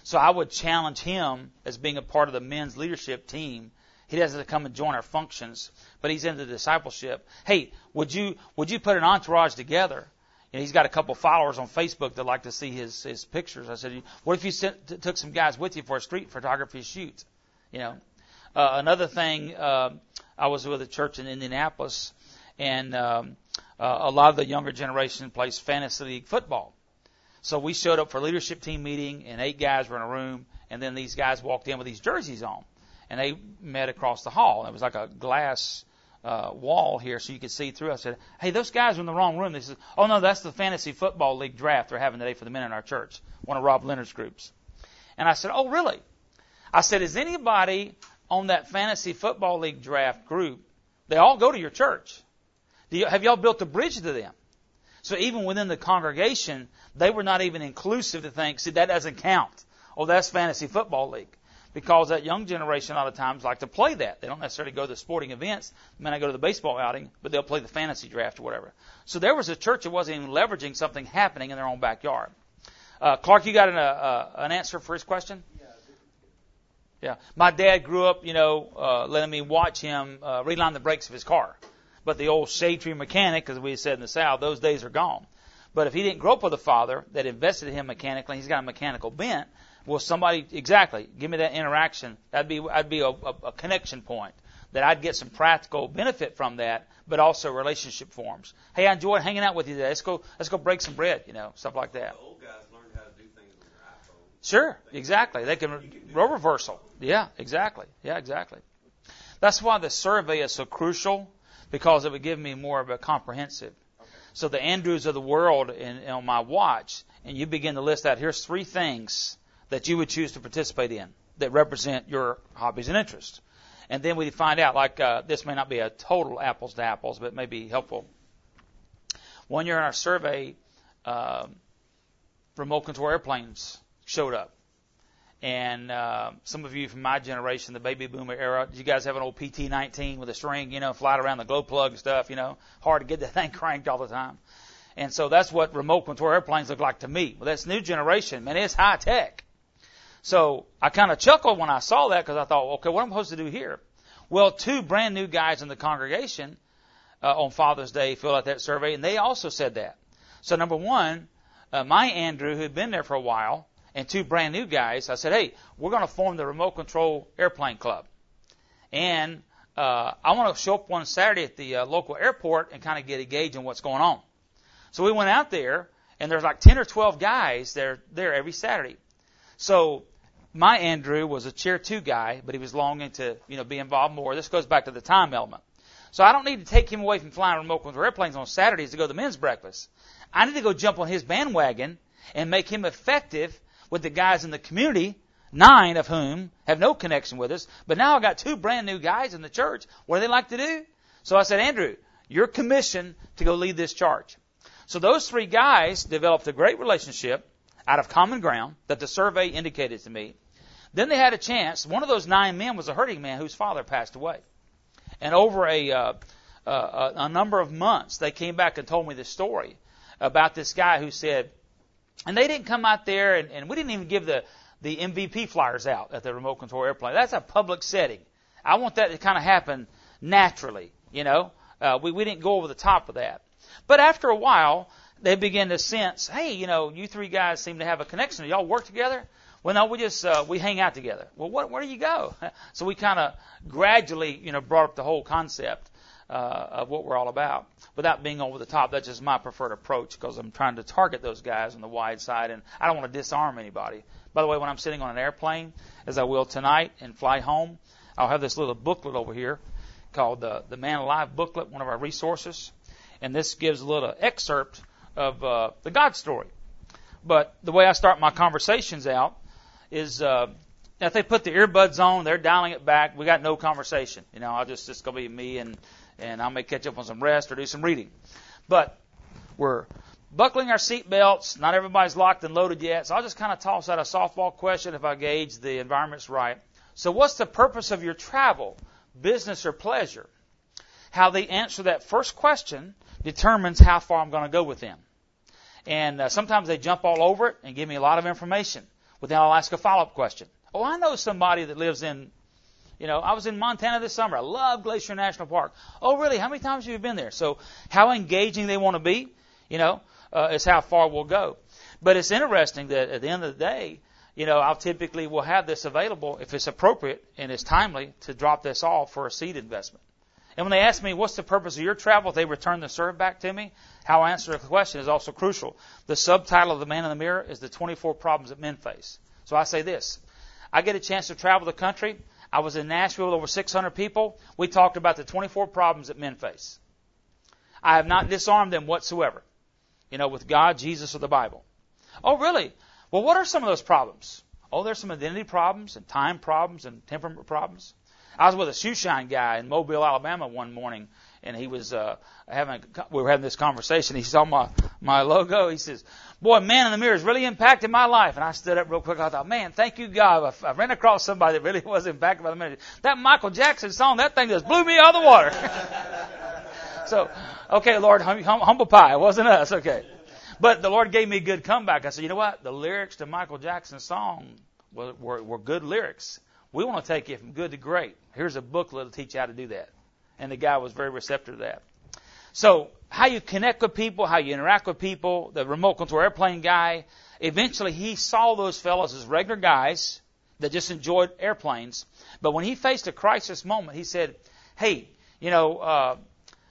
So I would challenge him as being a part of the men's leadership team. He doesn't come and join our functions, but he's into discipleship. Hey, would you would you put an entourage together? You he's got a couple followers on Facebook that like to see his his pictures. I said, what if you sent, t- took some guys with you for a street photography shoot? You know, uh, another thing. Uh, I was with a church in Indianapolis, and um, uh, a lot of the younger generation plays fantasy league football. So we showed up for a leadership team meeting, and eight guys were in a room, and then these guys walked in with these jerseys on, and they met across the hall. It was like a glass uh, wall here, so you could see through. I said, "Hey, those guys are in the wrong room." They said, "Oh no, that's the fantasy football league draft they're having today for the men in our church, one of Rob Leonard's groups." And I said, "Oh, really?" I said, "Is anybody on that fantasy football league draft group? They all go to your church. You, have y'all built a bridge to them?" So even within the congregation, they were not even inclusive to think, see, that doesn't count. Oh, that's fantasy football league. Because that young generation a lot of times like to play that. They don't necessarily go to the sporting events. They may not go to the baseball outing, but they'll play the fantasy draft or whatever. So there was a church that wasn't even leveraging something happening in their own backyard. Uh, Clark, you got an, uh, uh, an answer for his question? Yeah. Yeah. My dad grew up, you know, uh, letting me watch him uh, reline the brakes of his car. But the old shade tree mechanic, as we said in the South, those days are gone. But if he didn't grow up with a father that invested in him mechanically, he's got a mechanical bent. Well, somebody exactly give me that interaction. That'd be that'd be a, a, a connection point that I'd get some practical benefit from that, but also relationship forms. Hey, I enjoyed hanging out with you today. Let's go let's go break some bread, you know, stuff like that. The old guys learned how to do things with their iPhone. Sure, exactly. They can role reversal. Yeah, exactly. Yeah, exactly. That's why the survey is so crucial because it would give me more of a comprehensive. So the Andrews of the world in, on my watch, and you begin to list out. Here's three things that you would choose to participate in that represent your hobbies and interests. And then we find out, like uh, this may not be a total apples to apples, but it may be helpful. One year in our survey, uh, remote control airplanes showed up. And uh, some of you from my generation, the baby boomer era, you guys have an old PT-19 with a string, you know, fly around the glow plug and stuff, you know, hard to get that (laughs) thing cranked all the time. And so that's what remote control airplanes look like to me. Well, that's new generation, man. It's high tech. So I kind of chuckled when I saw that because I thought, okay, what am I supposed to do here? Well, two brand new guys in the congregation uh, on Father's Day filled out that survey, and they also said that. So number one, uh, my Andrew, who had been there for a while, and two brand new guys, I said, hey, we're going to form the remote control airplane club. and uh, I want to show up one Saturday at the uh, local airport and kind of get a gauge on what's going on. So we went out there, and there's like 10 or 12 guys there there every Saturday. So my Andrew was a chair two guy, but he was longing to you know be involved more. This goes back to the time element. So I don't need to take him away from flying remote control airplanes on Saturdays to go to the men's breakfast. I need to go jump on his bandwagon and make him effective with the guys in the community, nine of whom have no connection with us. But now I've got two brand new guys in the church. What do they like to do? So I said, Andrew, you're commissioned to go lead this charge. So those three guys developed a great relationship out of common ground that the survey indicated to me. Then they had a chance. One of those nine men was a hurting man whose father passed away. And over a, uh, uh, a number of months, they came back and told me this story about this guy who said, and they didn't come out there, and, and we didn't even give the, the MVP flyers out at the remote control airplane. That's a public setting. I want that to kind of happen naturally, you know. Uh, we, we didn't go over the top of that. But after a while, they began to sense, hey, you know, you three guys seem to have a connection. Y'all work together? Well, no, we just uh, we hang out together. Well, what, where do you go? (laughs) So we kind of gradually, you know, brought up the whole concept uh, of what we're all about without being over the top. That's just my preferred approach because I'm trying to target those guys on the wide side, and I don't want to disarm anybody. By the way, when I'm sitting on an airplane, as I will tonight, and fly home, I'll have this little booklet over here called the the Man Alive booklet, one of our resources, and this gives a little excerpt of uh, the God story. But the way I start my conversations out is uh, if they put the earbuds on, they're dialing it back. We got no conversation. You know, I'll just it's gonna be me and and I may catch up on some rest or do some reading. But we're buckling our seat belts. Not everybody's locked and loaded yet, so I'll just kind of toss out a softball question if I gauge the environment's right. So, what's the purpose of your travel, business or pleasure? How they answer that first question determines how far I'm going to go with them. And uh, sometimes they jump all over it and give me a lot of information. But then I'll ask a follow up question. Oh, I know somebody that lives in, you know, I was in Montana this summer. I love Glacier National Park. Oh, really? How many times have you been there? So, how engaging they want to be, you know, uh, is how far we'll go. But it's interesting that at the end of the day, you know, I'll typically will have this available if it's appropriate and it's timely to drop this off for a seed investment. And when they ask me, what's the purpose of your travel, they return the serve back to me. How I answer the question is also crucial. The subtitle of The Man in the Mirror is the 24 problems that men face. So I say this. I get a chance to travel the country. I was in Nashville with over 600 people. We talked about the 24 problems that men face. I have not disarmed them whatsoever. You know, with God, Jesus, or the Bible. Oh, really? Well, what are some of those problems? Oh, there's some identity problems and time problems and temperament problems. I was with a shoe shine guy in Mobile, Alabama one morning, and he was uh, having a, we were having this conversation. He saw my my logo. He says, "Boy, man in the mirror has really impacted my life." And I stood up real quick. I thought, "Man, thank you God. I, I ran across somebody that really (laughs) was impacted by the mirror. That Michael Jackson song, that thing just blew me out of the water." (laughs) so, okay, Lord, hum, hum, humble pie. It wasn't us. Okay. But the Lord gave me a good comeback. I said, you know what? The lyrics to Michael Jackson's song were, were, were good lyrics. We want to take it from good to great. Here's a booklet that'll teach you how to do that. And the guy was very receptive to that. So, how you connect with people, how you interact with people, the remote control airplane guy, eventually he saw those fellows as regular guys that just enjoyed airplanes. But when he faced a crisis moment, he said, hey, you know, uh,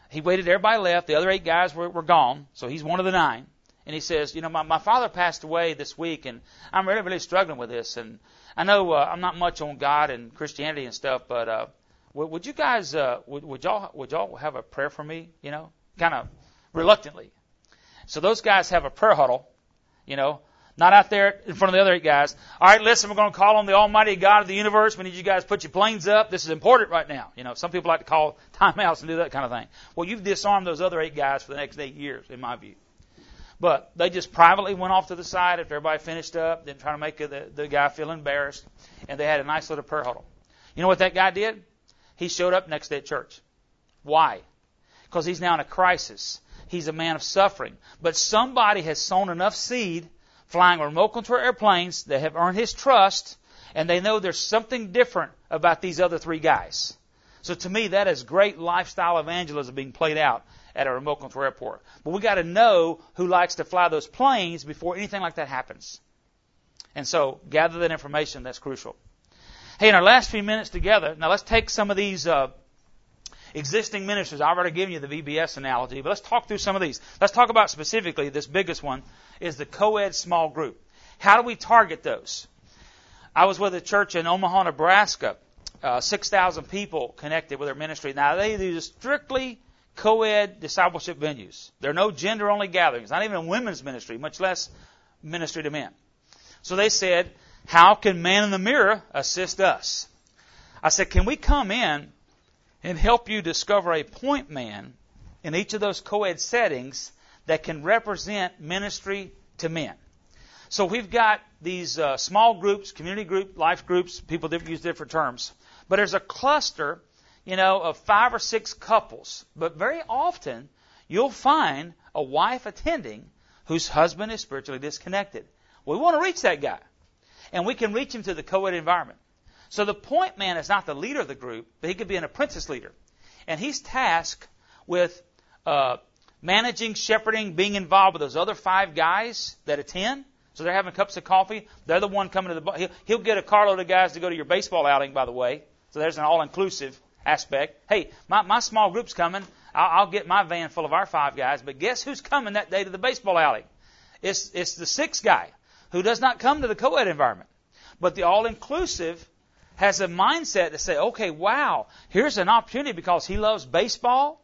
he waited, everybody left, the other eight guys were, were gone, so he's one of the nine. And he says, you know, my, my father passed away this week, and I'm really, really struggling with this. And I know uh, I'm not much on God and Christianity and stuff, but uh, would, would you guys, uh, would, would y'all, would y'all have a prayer for me? You know, kind of reluctantly. So those guys have a prayer huddle, you know, not out there in front of the other eight guys. All right, listen, we're going to call on the Almighty God of the universe. We need you guys to put your planes up. This is important right now. You know, some people like to call (laughs) timeouts and do that kind of thing. Well, you've disarmed those other eight guys for the next eight years, in my view. But they just privately went off to the side after everybody finished up, didn't try to make the, the guy feel embarrassed, and they had a nice little prayer huddle. You know what that guy did? He showed up next day at church. Why? Because he's now in a crisis. He's a man of suffering. But somebody has sown enough seed flying remote control airplanes that have earned his trust, and they know there's something different about these other three guys. So to me, that is great lifestyle evangelism being played out at a remote control airport. But we got to know who likes to fly those planes before anything like that happens. And so gather that information. That's crucial. Hey, in our last few minutes together, now let's take some of these uh, existing ministers. I've already given you the VBS analogy, but let's talk through some of these. Let's talk about specifically this biggest one is the co-ed small group. How do we target those? I was with a church in Omaha, Nebraska. Uh, 6,000 people connected with their ministry. Now they do strictly co-ed discipleship venues. There are no gender-only gatherings, not even a women's ministry, much less ministry to men. So they said, how can man in the mirror assist us? I said, can we come in and help you discover a point man in each of those co-ed settings that can represent ministry to men? So we've got these uh, small groups, community group, life groups. People use different terms, but there's a cluster, you know, of five or six couples. But very often, you'll find a wife attending whose husband is spiritually disconnected. We want to reach that guy and we can reach him through the co-ed environment. So the point man is not the leader of the group, but he could be an apprentice leader. And he's tasked with uh, managing, shepherding, being involved with those other five guys that attend. So they're having cups of coffee. They're the one coming to the. He'll, he'll get a carload of guys to go to your baseball outing, by the way. So there's an all-inclusive aspect. Hey, my, my small group's coming. I'll, I'll get my van full of our five guys. But guess who's coming that day to the baseball alley? It's it's the sixth guy who does not come to the co-ed environment. But the all-inclusive has a mindset to say, okay, wow, here's an opportunity because he loves baseball.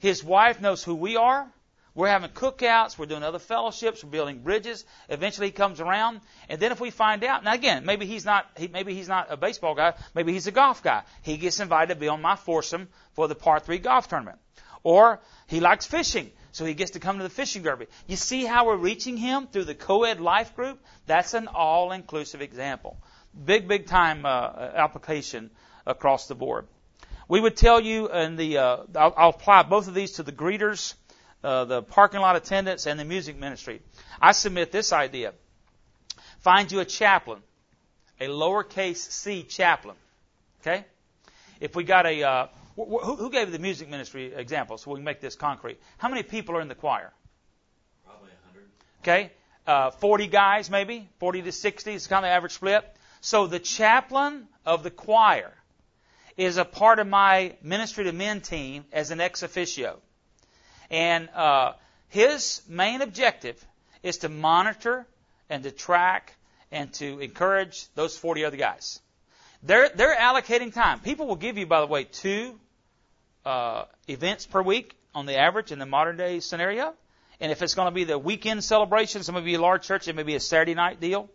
His wife knows who we are. We're having cookouts. We're doing other fellowships. We're building bridges. Eventually, he comes around, and then if we find out, now again, maybe he's not, he, maybe he's not a baseball guy. Maybe he's a golf guy. He gets invited to be on my foursome for the par three golf tournament, or he likes fishing so he gets to come to the fishing derby. You see how we're reaching him through the co-ed life group? That's an all-inclusive example. Big, big time uh, application across the board. We would tell you in the, uh, I'll, I'll, apply both of these to the greeters, uh, the parking lot attendants, and the music ministry. I submit this idea. Find you a chaplain, a lowercase c chaplain. Okay? If we got a, uh, who gave the music ministry example so we can make this concrete? How many people are in the choir? Probably 100. Okay. Uh, 40 guys, maybe? 40 to 60 is kind of the average split. So the chaplain of the choir is a part of my ministry to men team as an ex officio. And uh, his main objective is to monitor and to track and to encourage those 40 other guys. They're, they're allocating time. People will give you, by the way, two uh, events per week on the average in the modern day scenario. And if it's going to be the weekend celebration, some of you large church, it may be a Saturday night deal.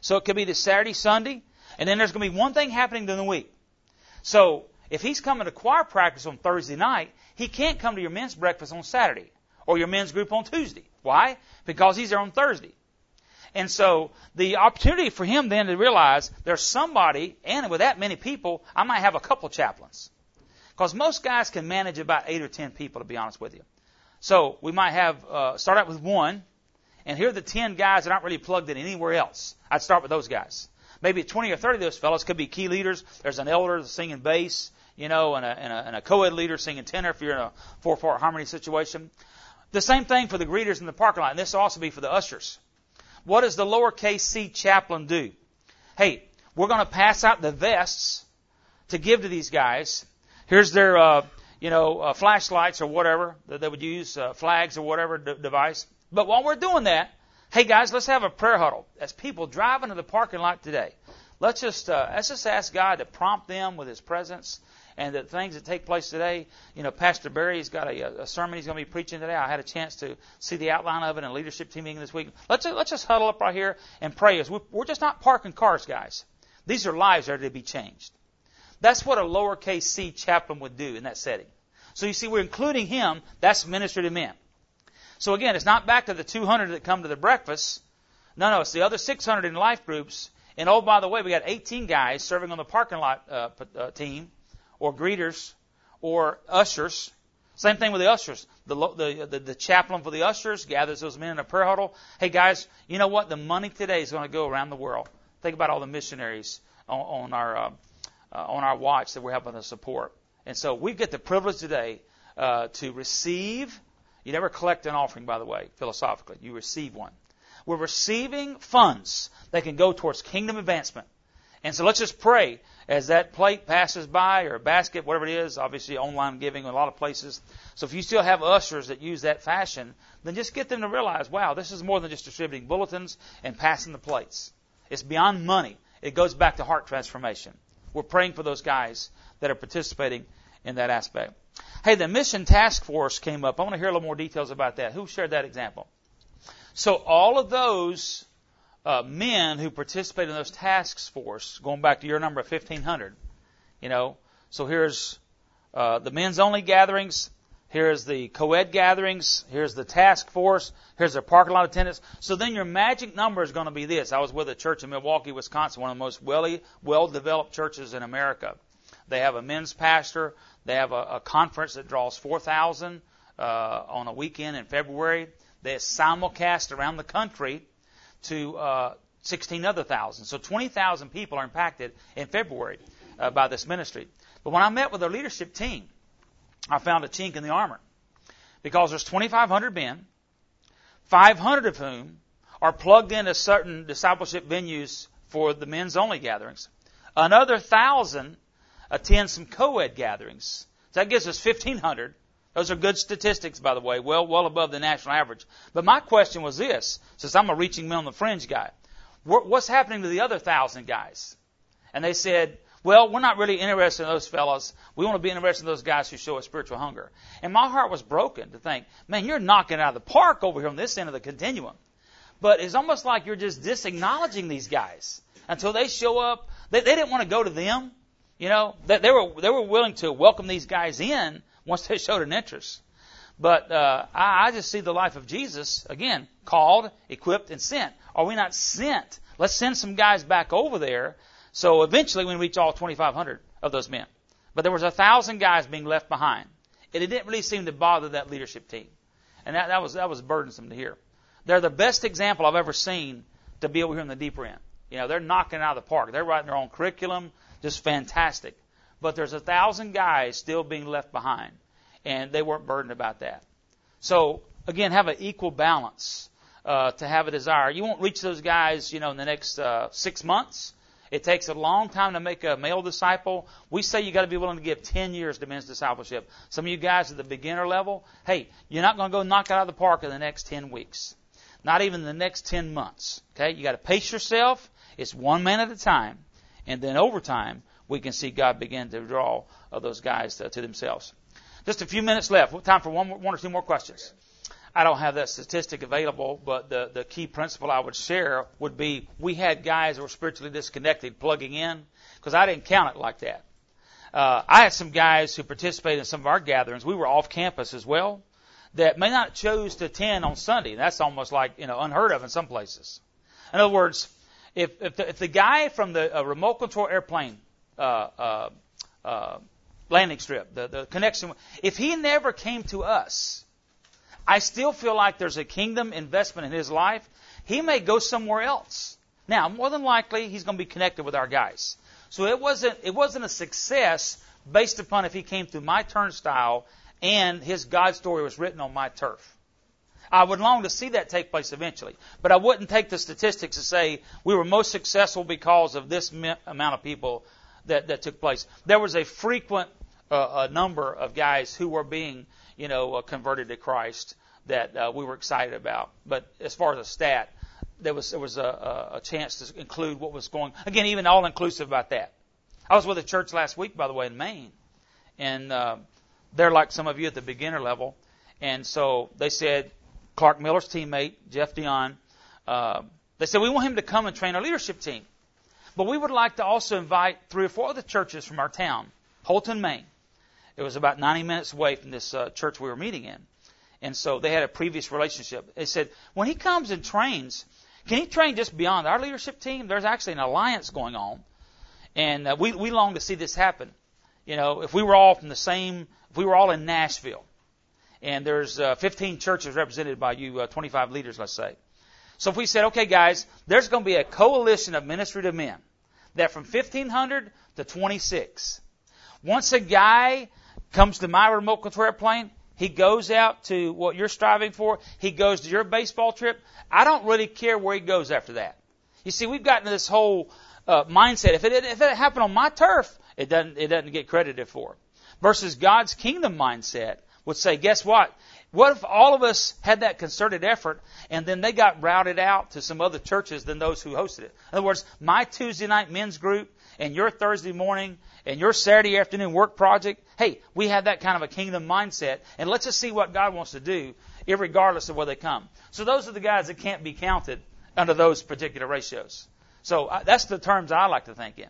So it could be the Saturday, Sunday, and then there's going to be one thing happening during the week. So if he's coming to choir practice on Thursday night, he can't come to your men's breakfast on Saturday or your men's group on Tuesday. Why? Because he's there on Thursday. And so the opportunity for him then to realize there's somebody, and with that many people, I might have a couple chaplains. Because most guys can manage about eight or ten people, to be honest with you. So we might have uh, start out with one, and here are the ten guys that aren't really plugged in anywhere else. I'd start with those guys. Maybe 20 or 30 of those fellows could be key leaders. There's an elder the singing bass, you know, and a, and a, and a co-ed leader singing tenor if you're in a four-part harmony situation. The same thing for the greeters in the parking lot, and this will also be for the ushers. What does the lowercase c chaplain do? Hey, we're going to pass out the vests to give to these guys, Here's their, uh, you know, uh, flashlights or whatever that they would use, uh, flags or whatever d- device. But while we're doing that, hey guys, let's have a prayer huddle. As people drive into the parking lot today, let's just uh, let's just ask God to prompt them with His presence and the things that take place today. You know, Pastor Barry's got a, a sermon he's going to be preaching today. I had a chance to see the outline of it in a leadership team meeting this week. Let's let's just huddle up right here and pray. As we're just not parking cars, guys. These are lives that are to be changed. That's what a lowercase c chaplain would do in that setting. So you see, we're including him. That's ministry to men. So again, it's not back to the 200 that come to the breakfast. No, no, it's the other 600 in life groups. And oh, by the way, we got 18 guys serving on the parking lot uh, uh, team, or greeters, or ushers. Same thing with the ushers. The, the, the, the chaplain for the ushers gathers those men in a prayer huddle. Hey guys, you know what? The money today is going to go around the world. Think about all the missionaries on, on our uh, uh, on our watch that we're helping to support. And so we get the privilege today uh, to receive. You never collect an offering, by the way, philosophically. You receive one. We're receiving funds that can go towards kingdom advancement And so let's just pray as that plate passes by or a basket, whatever it is, obviously online giving in a lot of places. So if you still have ushers that use that fashion, then just get them to realize, wow, this is more than just distributing bulletins and passing the plates. It's beyond money. It goes back to heart transformation. We're praying for those guys that are participating in that aspect. Hey, the mission task force came up. I want to hear a little more details about that. Who shared that example? So all of those uh, men who participated in those task force, going back to your number of 1,500, you know, so here's uh, the men's only gatherings, here's the co-ed gatherings, here's the task force, here's the parking lot attendance. So then your magic number is going to be this. I was with a church in Milwaukee, Wisconsin, one of the most well, well-developed churches in America. They have a men's pastor. They have a, a conference that draws 4,000 uh, on a weekend in February. They simulcast around the country to uh, 16 other thousand. So 20,000 people are impacted in February uh, by this ministry. But when I met with their leadership team, I found a chink in the armor because there's 2,500 men, 500 of whom are plugged into certain discipleship venues for the men's only gatherings. Another thousand attend some co-ed gatherings. So that gives us 1,500. Those are good statistics, by the way, well, well above the national average. But my question was this, since I'm a reaching men on the fringe guy, what's happening to the other thousand guys? And they said, well, we're not really interested in those fellows. We want to be interested in those guys who show a spiritual hunger. And my heart was broken to think, man, you're knocking out of the park over here on this end of the continuum. But it's almost like you're just disacknowledging these guys until they show up. They, they didn't want to go to them. You know, they, they were they were willing to welcome these guys in once they showed an interest. But uh, I, I just see the life of Jesus again, called, equipped, and sent. Are we not sent? Let's send some guys back over there. So eventually, we reach all 2,500 of those men. But there was a thousand guys being left behind, and it didn't really seem to bother that leadership team. And that, that was that was burdensome to hear. They're the best example I've ever seen to be over here in the deeper end. You know, they're knocking it out of the park. They're writing their own curriculum just fantastic. But there's a thousand guys still being left behind, and they weren't burdened about that. So again, have an equal balance uh, to have a desire. You won't reach those guys, you know, in the next uh, six months. It takes a long time to make a male disciple. We say you got to be willing to give 10 years to men's discipleship. Some of you guys at the beginner level, hey, you're not going to go knock it out of the park in the next 10 weeks. Not even the next 10 months. Okay? You got to pace yourself. It's one man at a time. And then over time, we can see God begin to draw those guys to, to, themselves. Just a few minutes left. Time for one, one or two more questions. I don't have that statistic available, but the, the key principle I would share would be we had guys who were spiritually disconnected plugging in because I didn't count it like that. Uh, I had some guys who participated in some of our gatherings. We were off campus as well that may not chose to attend on Sunday. That's almost like you know unheard of in some places. In other words, if if the, if the guy from the uh, remote control airplane uh, uh, uh, landing strip, the the connection, if he never came to us, I still feel like there's a kingdom investment in his life. He may go somewhere else. Now, more than likely, he's going to be connected with our guys. So it wasn't it wasn't a success based upon if he came through my turnstile and his God story was written on my turf. I would long to see that take place eventually. But I wouldn't take the statistics to say we were most successful because of this amount of people that, that took place. There was a frequent uh, a number of guys who were being, you know, uh, converted to Christ that uh, we were excited about. But as far as a stat, there was there was a, a chance to include what was going. Again, even all inclusive about that. I was with a church last week, by the way, in Maine, and uh, they're like some of you at the beginner level, and so they said Clark Miller's teammate, Jeff Dion, uh, they said, we want him to come and train our leadership team. But we would like to also invite three or four other churches from our town, Houlton, Maine. It was about 90 minutes away from this uh, church we were meeting in. And so they had a previous relationship. They said, when he comes and trains, can he train just beyond our leadership team? There's actually an alliance going on. And uh, we, we long to see this happen. You know, if we were all from the same, if we were all in Nashville, and there's uh, 15 churches represented by you, uh, 25 leaders, let's say. So if we said, okay, guys, there's going to be a coalition of ministry to men that from 1500 to 26. Once a guy comes to my remote control airplane, he goes out to what you're striving for. He goes to your baseball trip. I don't really care where he goes after that. You see, we've gotten this whole uh, mindset. If it if it happened on my turf, it doesn't it doesn't get credited for. Versus God's kingdom mindset would say, guess what? What if all of us had that concerted effort and then they got routed out to some other churches than those who hosted it? In other words, my Tuesday night men's group and your Thursday morning and your Saturday afternoon work project, hey, we have that kind of a kingdom mindset and let's just see what God wants to do, regardless of where they come. So those are the guys that can't be counted under those particular ratios. So uh, that's the terms I like to think in.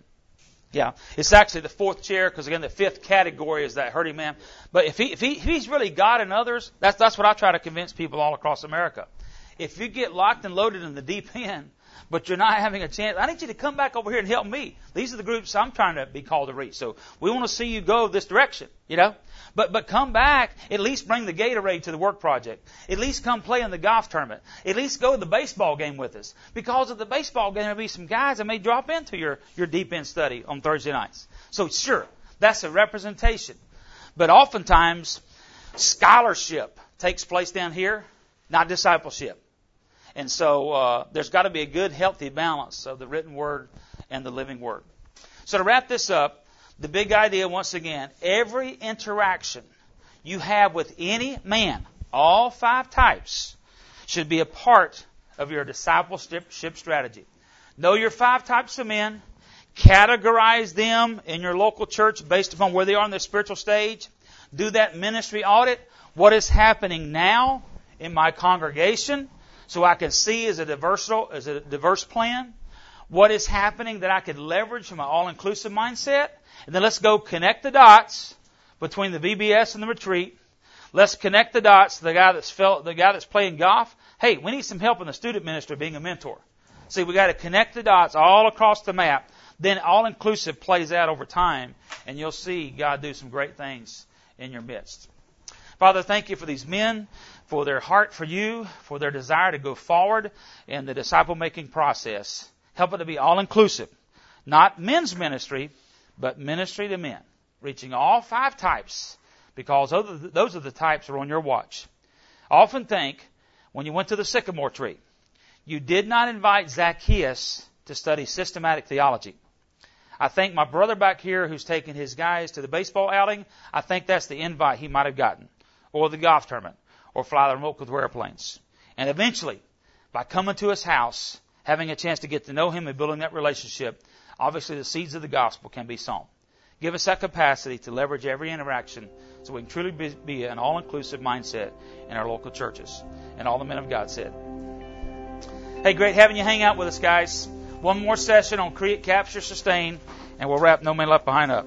Yeah, it's actually the fourth chair because again the fifth category is that hurting man. But if he if, he, if he's really God in others, that's that's what I try to convince people all across America. If you get locked and loaded in the deep (laughs) end, but you're not having a chance, I need you to come back over here and help me. These are the groups I'm trying to be called to reach. So we want to see you go this direction. You know. But, but come back, at least bring the Gatorade to the work project. At least come play in the golf tournament. At least go to the baseball game with us. Because of the baseball game, there'll be some guys that may drop into your, your deep end study on Thursday nights. So sure, that's a representation. But oftentimes, scholarship takes place down here, not discipleship. And so uh, there's got to be a good, healthy balance of the written word and the living word. So to wrap this up, the big idea, once again, every interaction you have with any man, all five types, should be a part of your discipleship strategy. Know your five types of men, categorize them in your local church based upon where they are in their spiritual stage, do that ministry audit. What is happening now in my congregation so I can see as a diverse, a diverse plan? What is happening that I could leverage from an all-inclusive mindset? And then let's go connect the dots between the VBS and the retreat. Let's connect the dots to the guy that's felt, the guy that's playing golf. Hey, we need some help in the student minister being a mentor. See, we got to connect the dots all across the map. Then all inclusive plays out over time, and you'll see God do some great things in your midst. Father, thank you for these men, for their heart for you, for their desire to go forward in the disciple making process. Help it to be all inclusive. Not men's ministry, but ministry to men, reaching all five types, because those are the types that are on your watch. I often think when you went to the sycamore tree, you did not invite Zacchaeus to study systematic theology. I think my brother back here who's taking his guys to the baseball outing, I think that's the invite he might have gotten. Or the golf tournament. Or fly the remote control airplanes. And eventually, by coming to his house, having a chance to get to know him and building that relationship, obviously the seeds of the gospel can be sown. Give us that capacity to leverage every interaction so we can truly be, be an all inclusive mindset in our local churches. And all the men of God said. Hey, great having you hang out with us, guys. One more session on create, capture, sustain, and we'll wrap No Man Left Behind up.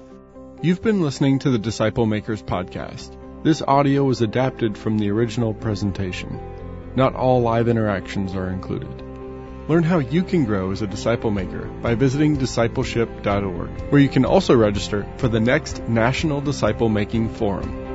You've been listening to the Disciple Makers podcast. This audio was adapted from the original presentation. Not all live interactions are included. Learn how you can grow as a disciple maker by visiting discipleship.org, where you can also register for the next National Disciple Making Forum.